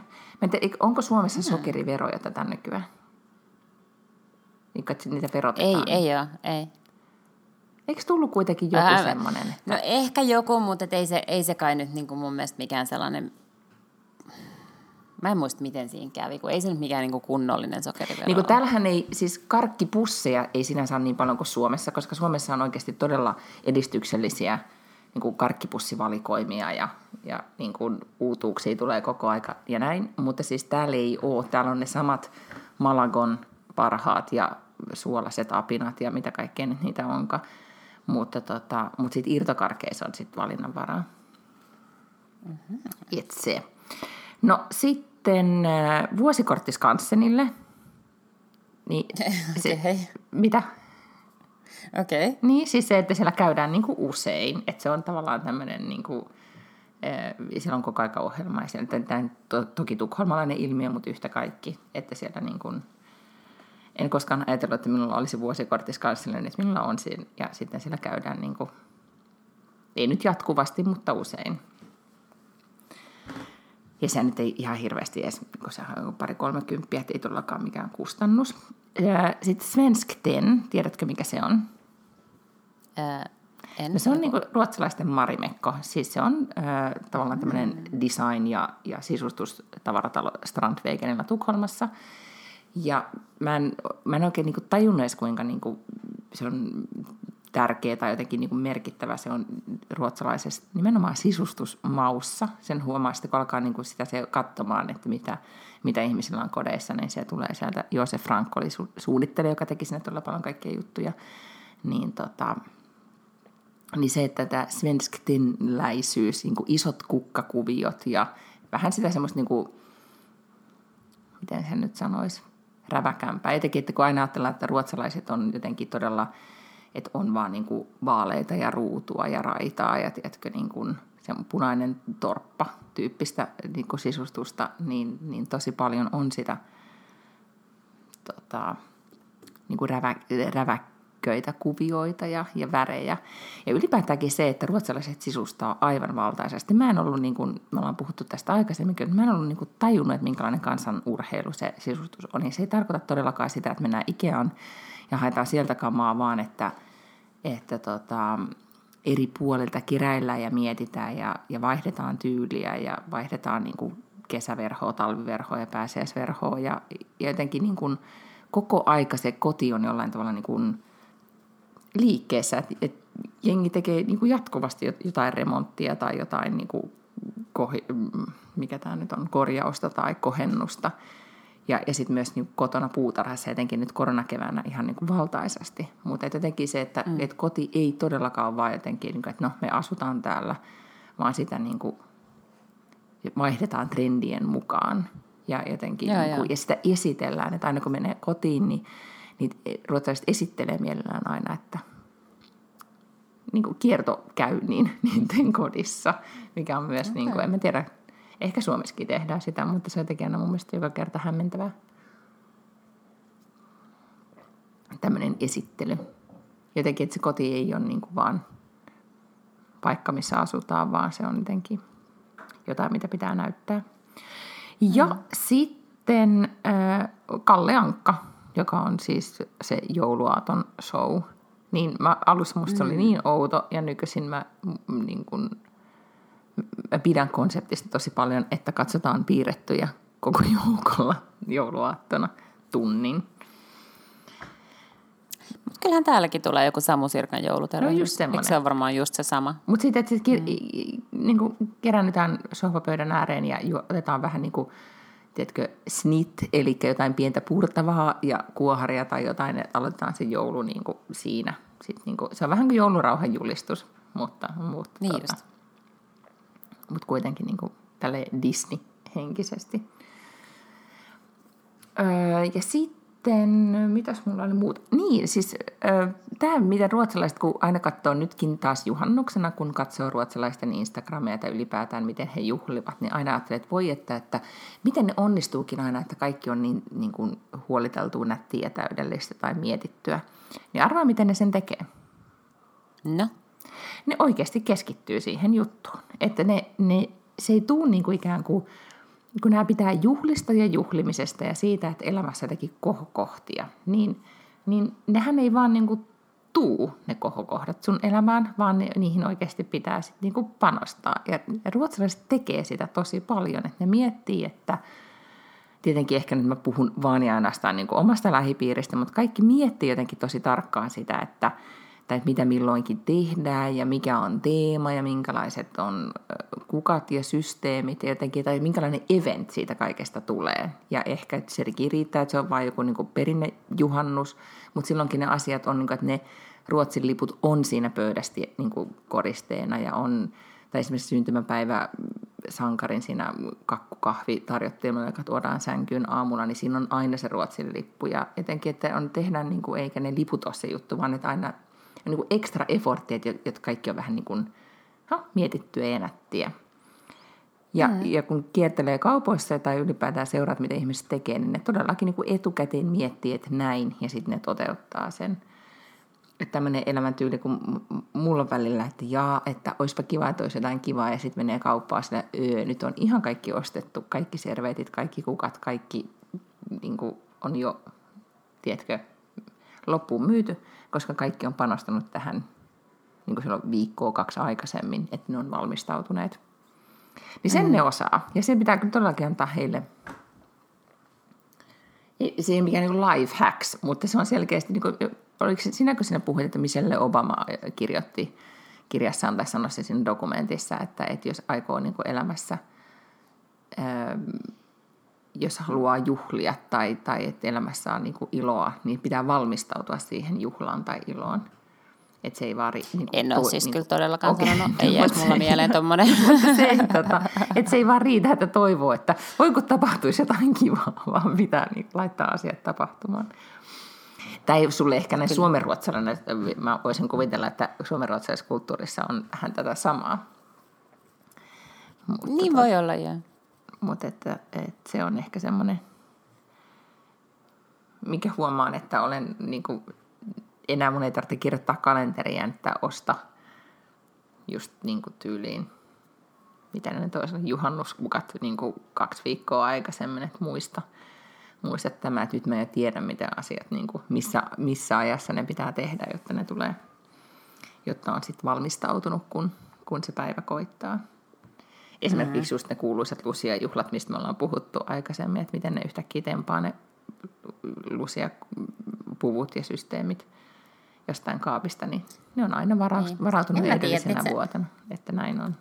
Tiedä, onko Suomessa sokeriveroja tätä nykyään? Niin, että niitä Ei, verotetaan. ei ole, ei. Eikö tullut kuitenkin joku Ää, semmoinen? No ehkä joku, mutta ei se, ei se kai nyt niin kuin mun mielestä mikään sellainen... Mä en muista, miten siinä kävi, kun ei se nyt mikään niin kuin kunnollinen sokerivero Niin kuin täällähän ei, siis karkkipusseja ei sinänsä ole niin paljon kuin Suomessa, koska Suomessa on oikeasti todella edistyksellisiä niin kuin karkkipussivalikoimia ja, ja niin kuin uutuuksia tulee koko aika ja näin. Mutta siis täällä ei ole. Täällä on ne samat Malagon parhaat ja suolaiset apinat ja mitä kaikkea nyt niitä onkaan. Mutta, tota, mutta sitten irtokarkeissa on sitten valinnanvaraa. Mm-hmm. No sitten äh, vuosikortti Skansenille. Niin, se, Okei. Mitä? Okei. Okay. Niin, siis se, että siellä käydään niin kuin usein. Että se on tavallaan tämmöinen, niin kuin, äh, siellä on koko aika ohjelma. Ja siellä, tämä to, toki tukholmalainen ilmiö, mutta yhtä kaikki. Että siellä niin kuin, en koskaan ajatellut, että minulla olisi vuosikortti Skansenille, että minulla on siinä. Ja sitten siellä käydään, niin kuin, ei nyt jatkuvasti, mutta usein. Ja se nyt ei ihan hirveästi edes, kun se on pari kolmekymppiä, että ei todellakaan mikään kustannus. Sitten Svenskten, tiedätkö mikä se on? Äh, en. No se on niinku ruotsalaisten marimekko. Siis se on äh, tavallaan tämmöinen design- ja, ja sisustustavaratalo Strandwegenilla Tukholmassa. Ja mä en, mä en oikein niinku tajunnut edes, kuinka niinku se on tärkeä tai jotenkin niinku merkittävä. Se on ruotsalaisessa nimenomaan sisustusmaussa. Sen huomaa sitten, kun alkaa niinku sitä se katsomaan, että mitä, mitä ihmisillä on kodeissa, niin se tulee sieltä. Josef Frank oli su- suunnittelija, joka teki sinne todella paljon kaikkia juttuja. Niin tota, niin se, että tämä svensktinläisyys, niin kuin isot kukkakuviot ja vähän sitä semmoista, niin kuin, miten sen nyt sanoisi, räväkämpää. Jotenkin, että kun aina ajatellaan, että ruotsalaiset on jotenkin todella, että on vaan niin kuin vaaleita ja ruutua ja raitaa ja tiedätkö, niin kuin se punainen torppa tyyppistä niin kuin sisustusta, niin, niin tosi paljon on sitä tota, niin kuin rävä, räväkköitä kuvioita ja, ja värejä. Ja ylipäätäänkin se, että ruotsalaiset sisustaa aivan valtaisesti. Mä en ollut, niin kuin, me ollaan puhuttu tästä aikaisemmin, mutta mä en ollut niin kuin tajunnut, että minkälainen kansan urheilu se sisustus on. Ja se ei tarkoita todellakaan sitä, että mennään Ikeaan ja haetaan sieltä kamaa, vaan että, että tota, eri puolilta kiräillään ja mietitään ja, ja vaihdetaan tyyliä ja vaihdetaan niin kuin kesäverhoa, talviverhoa ja pääsiäisverhoa ja, ja jotenkin niin kuin koko aika se koti on jollain tavalla niin kuin liikkeessä, että et jengi tekee niin kuin jatkuvasti jotain remonttia tai jotain, niin kuin kohi, mikä tämä nyt on, korjausta tai kohennusta. Ja, ja sitten myös niin kotona puutarhassa jotenkin nyt koronakeväänä ihan niin kuin valtaisesti. Mutta jotenkin se, että mm. et koti ei todellakaan ole vaan jotenkin, niin kuin, että no me asutaan täällä, vaan sitä niin kuin vaihdetaan trendien mukaan. Ja, jotenkin, Joo, niin kuin, joo. ja sitä esitellään, että aina kun menee kotiin, niin, niin ruotsalaiset esittelee mielellään aina, että niin kuin kiertokäynnin niiden kodissa, mikä on myös, okay. niin kuin, en mä tiedä, ehkä Suomessakin tehdään sitä, mutta se on jotenkin aina mun mielestä joka kerta hämmentävää. Tämmöinen esittely. Jotenkin, että se koti ei ole niin kuin vaan paikka, missä asutaan, vaan se on jotenkin jotain, mitä pitää näyttää. Ja mm. sitten äh, Kalle Ankka, joka on siis se jouluaaton show. Niin mä, alussa musta mm. oli niin outo ja nykyisin mä, niin kun, mä pidän konseptista tosi paljon, että katsotaan piirrettyjä koko joukolla jouluaattona tunnin. Mut kyllähän täälläkin tulee joku Samu Sirkan joulutervehdys. No just semmoinen. Eikö se on varmaan just se sama? Mutta sitten, että sit ki- mm. niin kuin kerännytään sohvapöydän ääreen ja ju- otetaan vähän niin kuin, tiedätkö, snit, eli jotain pientä purtavaa ja kuoharia tai jotain, että aloitetaan se joulu niin kuin siinä. Sitten niin kuin, se on vähän kuin joulurauhan julistus, mutta, mutta, Niin just. mutta kuitenkin niin kuin tälle Disney-henkisesti. Öö, ja sitten, mitäs mulla oli muuta? Niin, siis tämä, miten ruotsalaiset, kun aina katsoo nytkin taas juhannuksena, kun katsoo ruotsalaisten Instagramia tai ylipäätään, miten he juhlivat, niin aina ajattelee, että voi, että, että miten ne onnistuukin aina, että kaikki on niin, niin kuin huoliteltua, nättiä ja täydellistä tai mietittyä. Niin arvaa, miten ne sen tekee No, ne oikeasti keskittyy siihen juttuun. Että ne, ne, se ei tule niin kuin ikään kuin, kun nämä pitää juhlista ja juhlimisesta ja siitä, että elämässä jotakin kohokohtia, niin, niin nehän ei vaan niin kuin tuu ne kohokohdat sun elämään, vaan ne, niihin oikeasti pitää sit niin kuin panostaa. Ja, ja ruotsalaiset tekee sitä tosi paljon, että ne miettii, että tietenkin ehkä nyt mä puhun vaan ja ainoastaan kuin omasta lähipiiristä, mutta kaikki miettii jotenkin tosi tarkkaan sitä, että, että mitä milloinkin tehdään ja mikä on teema ja minkälaiset on kukat ja systeemit ja jotenkin, tai minkälainen event siitä kaikesta tulee. Ja ehkä sekin riittää, että se on vain joku niin perinnejuhannus, mutta silloinkin ne asiat on, niin kuin, että ne Ruotsin liput on siinä pöydästä niin kuin koristeena ja on, tai esimerkiksi syntymäpäivä sankarin siinä kakkukahvi tarjottimella, joka tuodaan sänkyyn aamulla, niin siinä on aina se Ruotsin lippu. Ja etenkin, että on, tehdään, niin kuin, eikä ne liput ole se juttu, vaan että aina niin kuin ekstra effortteja, jotka kaikki on vähän niin kuin, ha, mietittyä ja nättiä. Ja, mm. ja kun kiertelee kaupoissa tai ylipäätään seuraat, mitä ihmiset tekee, niin ne todellakin niin kuin etukäteen miettii, että näin, ja sitten ne toteuttaa sen. Että tämmöinen elämäntyyli, kun mulla on välillä, että jaa, että olisipa kiva, että olisi jotain kivaa, ja sitten menee kauppaan sillä, öö, nyt on ihan kaikki ostettu, kaikki serveetit, kaikki kukat, kaikki niin kuin on jo, tiedätkö, loppuun myyty, koska kaikki on panostanut tähän niin kuin silloin viikkoa kaksi aikaisemmin, että ne on valmistautuneet. Niin sen mm. ne osaa. Ja se pitää kyllä todellakin antaa heille. Ei- Se ei ole mikään niin life hacks, mutta se on selkeästi, niin kuin, oliko se, sinäkö sinä puhuit, että Michelle Obama kirjoitti kirjassaan tai sanoi se siinä dokumentissa, että, että jos aikoo niin elämässä, ää, jos haluaa juhlia tai, tai että elämässä on niin kuin iloa, niin pitää valmistautua siihen juhlaan tai iloon. Että se ei vaan... ri- Niin kuin en ole tu- siis niin kyllä todellakaan Okei, sanonut. Ei jäisi mulla mieleen mutta se, tota, että se ei vaan riitä, että toivoo, että voi kun tapahtuisi jotain kivaa, vaan pitää niin laittaa asiat tapahtumaan. Tai sulle ehkä näin suomenruotsalainen, että mä voisin kuvitella, että suomenruotsalaisessa kulttuurissa on vähän tätä samaa. Mutta, niin voi olla, joo. Mutta että, että se on ehkä semmoinen, mikä huomaan, että olen niin kuin, enää mun ei tarvitse kirjoittaa kalenteria, että osta just niin kuin tyyliin, mitä ne toisella juhannuskukat niin kuin kaksi viikkoa aikaisemmin, että muista, muista tämä, että nyt mä jo tiedän, mitä asiat, niin kuin, missä, missä ajassa ne pitää tehdä, jotta ne tulee, jotta on sitten valmistautunut, kun, kun se päivä koittaa. Esimerkiksi just ne kuuluisat Lucia-juhlat, mistä me ollaan puhuttu aikaisemmin, että miten ne yhtäkkiä tempaa ne Lucia-puvut ja systeemit jostain kaapista, niin ne on aina varaus, Niin. varautunut tiedä, edellisenä että se- vuotena, että näin on.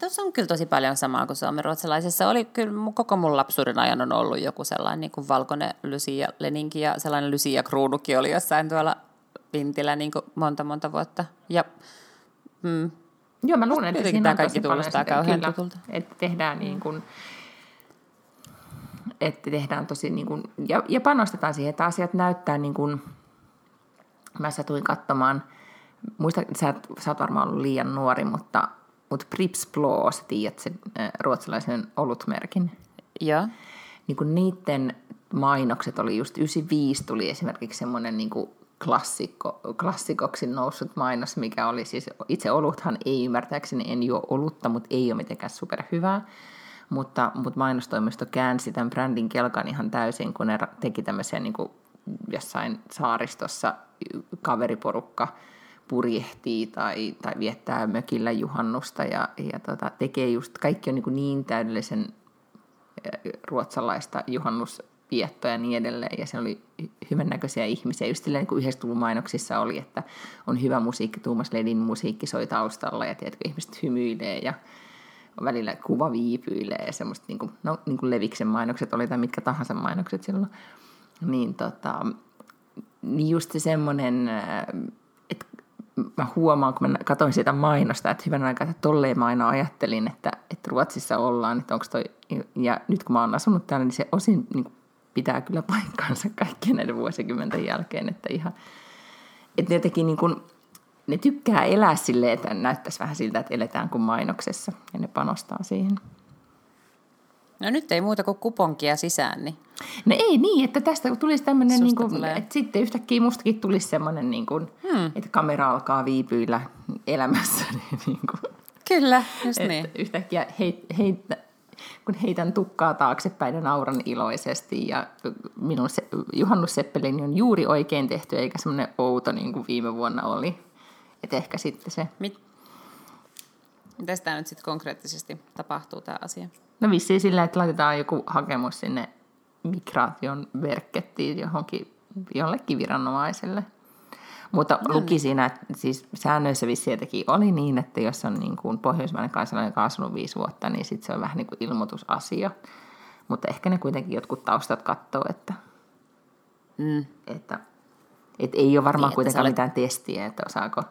Tuossa on kyllä tosi paljon samaa kuin suomenruotsalaisessa. Oli kyllä koko mun lapsuuden ajan on ollut joku sellainen niin kuin valkoinen Lucia leninki ja sellainen Lucia kruunukin oli jossain tuolla vintillä niin kuin monta monta vuotta. Ja mm, Joo, mä luulen, että Jotenkin siinä on kaikki tosi paljon kuulostaa sitä, kauhean kyllä, tutulta. että tehdään niin kuin, että tehdään tosi niin kuin, ja, ja panostetaan siihen, että asiat näyttää niin kuin, mä satuin katsomaan, muista, sä, et- sä oot varmaan ollut liian nuori, mutta, mutta Prips Blå, sä tiedät sen äh, ruotsalaisen olutmerkin, joo, niin kuin niiden mainokset oli just 95 tuli esimerkiksi semmoinen niin kuin klassikko, klassikoksi noussut mainos, mikä oli siis, itse oluthan ei ymmärtääkseni, en juo olutta, mutta ei ole mitenkään superhyvää, mutta, mutta mainostoimisto käänsi tämän brändin kelkan ihan täysin, kun ne teki tämmöisen niin jossain saaristossa kaveriporukka purjehtii tai, tai viettää mökillä juhannusta ja, ja tota, tekee just, kaikki on niin, niin täydellisen ruotsalaista juhannus viettoa ja niin edelleen. Ja se oli hyvännäköisiä ihmisiä. Just silleen, kun 90-luvun mainoksissa oli, että on hyvä musiikki, Tuomas Ledin musiikki soi taustalla ja tiedätkö, ihmiset hymyilee ja välillä kuva viipyilee ja semmoista, niin kuin, no niin kuin Leviksen mainokset oli tai mitkä tahansa mainokset silloin. Niin tota, niin just se semmoinen, että mä huomaan, kun mä katsoin sitä mainosta, että hyvän aikaa, että tolleen mä aina ajattelin, että, että Ruotsissa ollaan, että onko toi, ja nyt kun mä oon asunut täällä, niin se osin niin pitää kyllä paikkaansa kaikkien näiden vuosikymmenten jälkeen, että ihan, että ne jotenkin niin kuin, ne tykkää elää silleen, että näyttäisi vähän siltä, että eletään kuin mainoksessa, ja ne panostaa siihen. No nyt ei muuta kuin kuponkia sisään, niin... No ei niin, että tästä tulisi tämmöinen, niin kuin, että sitten yhtäkkiä mustakin tulisi semmoinen, niin kuin, hmm. että kamera alkaa viipyillä elämässä. Niin kuin, Kyllä, just että niin. Yhtäkkiä heit, heit, kun heitän tukkaa taaksepäin ja nauran iloisesti ja minun se, Juhannus Seppelin on juuri oikein tehty eikä semmoinen outo niin kuin viime vuonna oli. Että ehkä sitten se... Mit, Miten tämä nyt sitten konkreettisesti tapahtuu tämä asia? No vissiin sillä, että laitetaan joku hakemus sinne migraation verkkettiin johonkin jollekin viranomaiselle. Mutta no, luki siinä, että siis säännöissä jotenkin oli niin, että jos on niin kuin pohjoismainen kansalainen, joka on asunut viisi vuotta, niin sitten se on vähän niin kuin ilmoitusasia. Mutta ehkä ne kuitenkin jotkut taustat katsoo, että, mm. että, että ei ole varmaan niin, kuitenkaan olet... mitään testiä, että osaako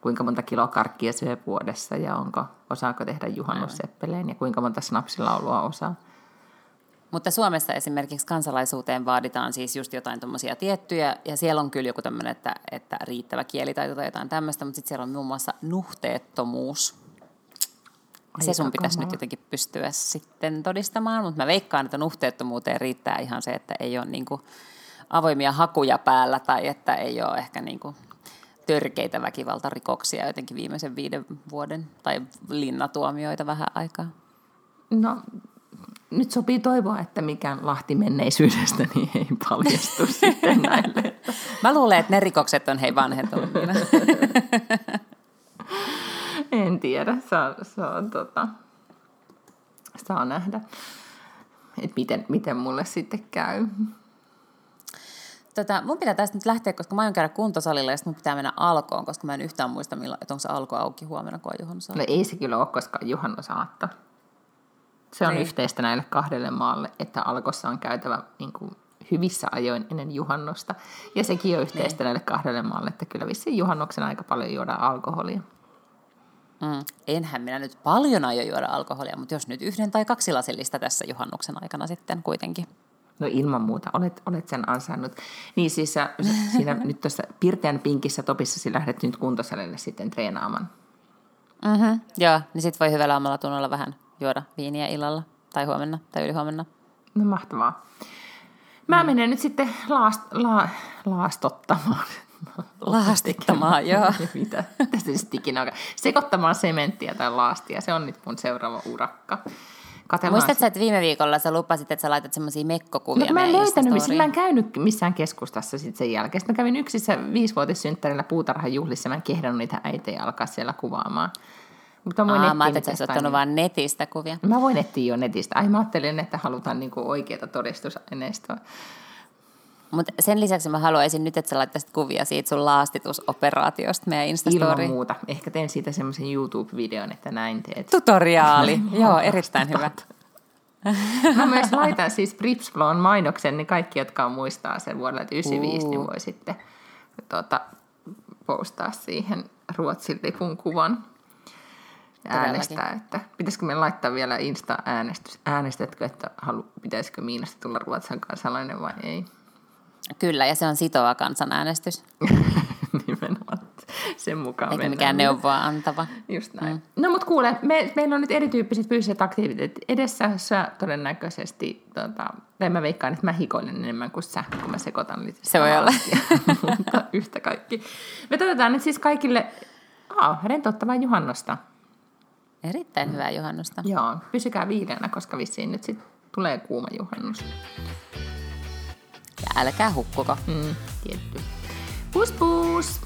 kuinka monta kiloa karkkia syö vuodessa ja onko, osaako tehdä juhannusseppeleen ja kuinka monta snapsilaulua osaa. Mutta Suomessa esimerkiksi kansalaisuuteen vaaditaan siis just jotain tuommoisia tiettyjä, ja siellä on kyllä joku tämmöinen, että, että riittävä kielitaito tai jotain tämmöistä, mutta sitten siellä on muun muassa nuhteettomuus. Aika se sun pitäisi nyt jotenkin pystyä sitten todistamaan, mutta mä veikkaan, että nuhteettomuuteen riittää ihan se, että ei ole niin avoimia hakuja päällä tai että ei ole ehkä niin törkeitä väkivaltarikoksia jotenkin viimeisen viiden vuoden tai linnatuomioita vähän aikaa. No nyt sopii toivoa, että mikään Lahti menneisyydestä niin ei paljastu sitten näille. Mä luulen, että ne rikokset on hei vanhentunut. en tiedä, saa, saa, tota, saa nähdä, että miten, miten mulle sitten käy. Tota, mun pitää tästä nyt lähteä, koska mä aion käydä kuntosalilla ja mun pitää mennä alkoon, koska mä en yhtään muista, milloin, että onko se alko auki huomenna, kun on juhannusaatto. No ei se kyllä ole, koska juhannusaatto. Se on niin. yhteistä näille kahdelle maalle, että alkossa on käytävä niin kuin, hyvissä ajoin ennen juhannosta. Ja sekin on yhteistä niin. näille kahdelle maalle, että kyllä vissiin juhannuksen aika paljon juoda alkoholia. Mm. Enhän minä nyt paljon aio juoda alkoholia, mutta jos nyt yhden tai kaksi lasillista tässä juhannuksen aikana sitten kuitenkin. No ilman muuta, olet, olet sen ansainnut. Niin siis sä, siinä nyt tuossa Pirteän pinkissä topissa lähdet nyt kuntosalille sitten treenaamaan. Mm-hmm, joo, niin sitten voi hyvällä omalla tunnolla vähän juoda viiniä illalla tai huomenna tai ylihuomenna. No mahtavaa. Mä mm. menen nyt sitten laast, la, laastottamaan. Laastittamaan, joo. Mitä? Tästä sitten ikinä Sekoittamaan sementtiä tai laastia. Se on nyt mun seuraava urakka. Muistatko, että viime viikolla sä lupasit, että sä laitat semmoisia mekkokuvia no, mä en löytänyt, missä mä en käynyt missään keskustassa sit sen jälkeen. Sitten mä kävin yksissä viisivuotissynttärillä puutarhan juhlissa, mä en kehdannut niitä äitejä alkaa siellä kuvaamaan. Mutta mä, Aa, mä ajattelin, että sä ottanut vaan netistä kuvia. Mä voin etsiä jo netistä. Ai mä ajattelin, että halutaan niinku oikeaa todistusaineistoa. Mutta sen lisäksi mä haluaisin nyt, että sä laittaisit kuvia siitä sun laastitusoperaatiosta meidän Instastoriin. Ilman muuta. Ehkä teen siitä semmoisen YouTube-videon, että näin teet. Tutoriaali. Joo, erittäin hyvä. Mä myös laitan siis Bripsflown mainoksen, niin kaikki, jotka muistaa sen vuodelle 95, uh. niin voi sitten tuota, postaa siihen Ruotsin lipun kuvan äänestää, että pitäisikö me laittaa vielä Insta-äänestys, äänestätkö, että halu, pitäisikö Miinasta tulla Ruotsan kansalainen vai ei? Kyllä, ja se on sitova kansanäänestys. Nimenomaan sen mukaan Eikä mikään neuvoa antava. Just näin. Mm. No mutta kuule, me, meillä on nyt erityyppiset fyysiset aktiviteetit edessä. Sä todennäköisesti, tota, tai mä veikkaan, että mä hikoilen enemmän kuin sä, kun mä sekoitan Se voi olla. mutta yhtä kaikki. Me toivotaan nyt siis kaikille oh, rentouttavaa juhannosta. Erittäin hyvää juhannusta. Joo, pysykää viileänä, koska vissiin nyt sitten tulee kuuma juhannus. Ja älkää hukkuko. Mm, tietty. Pus pus!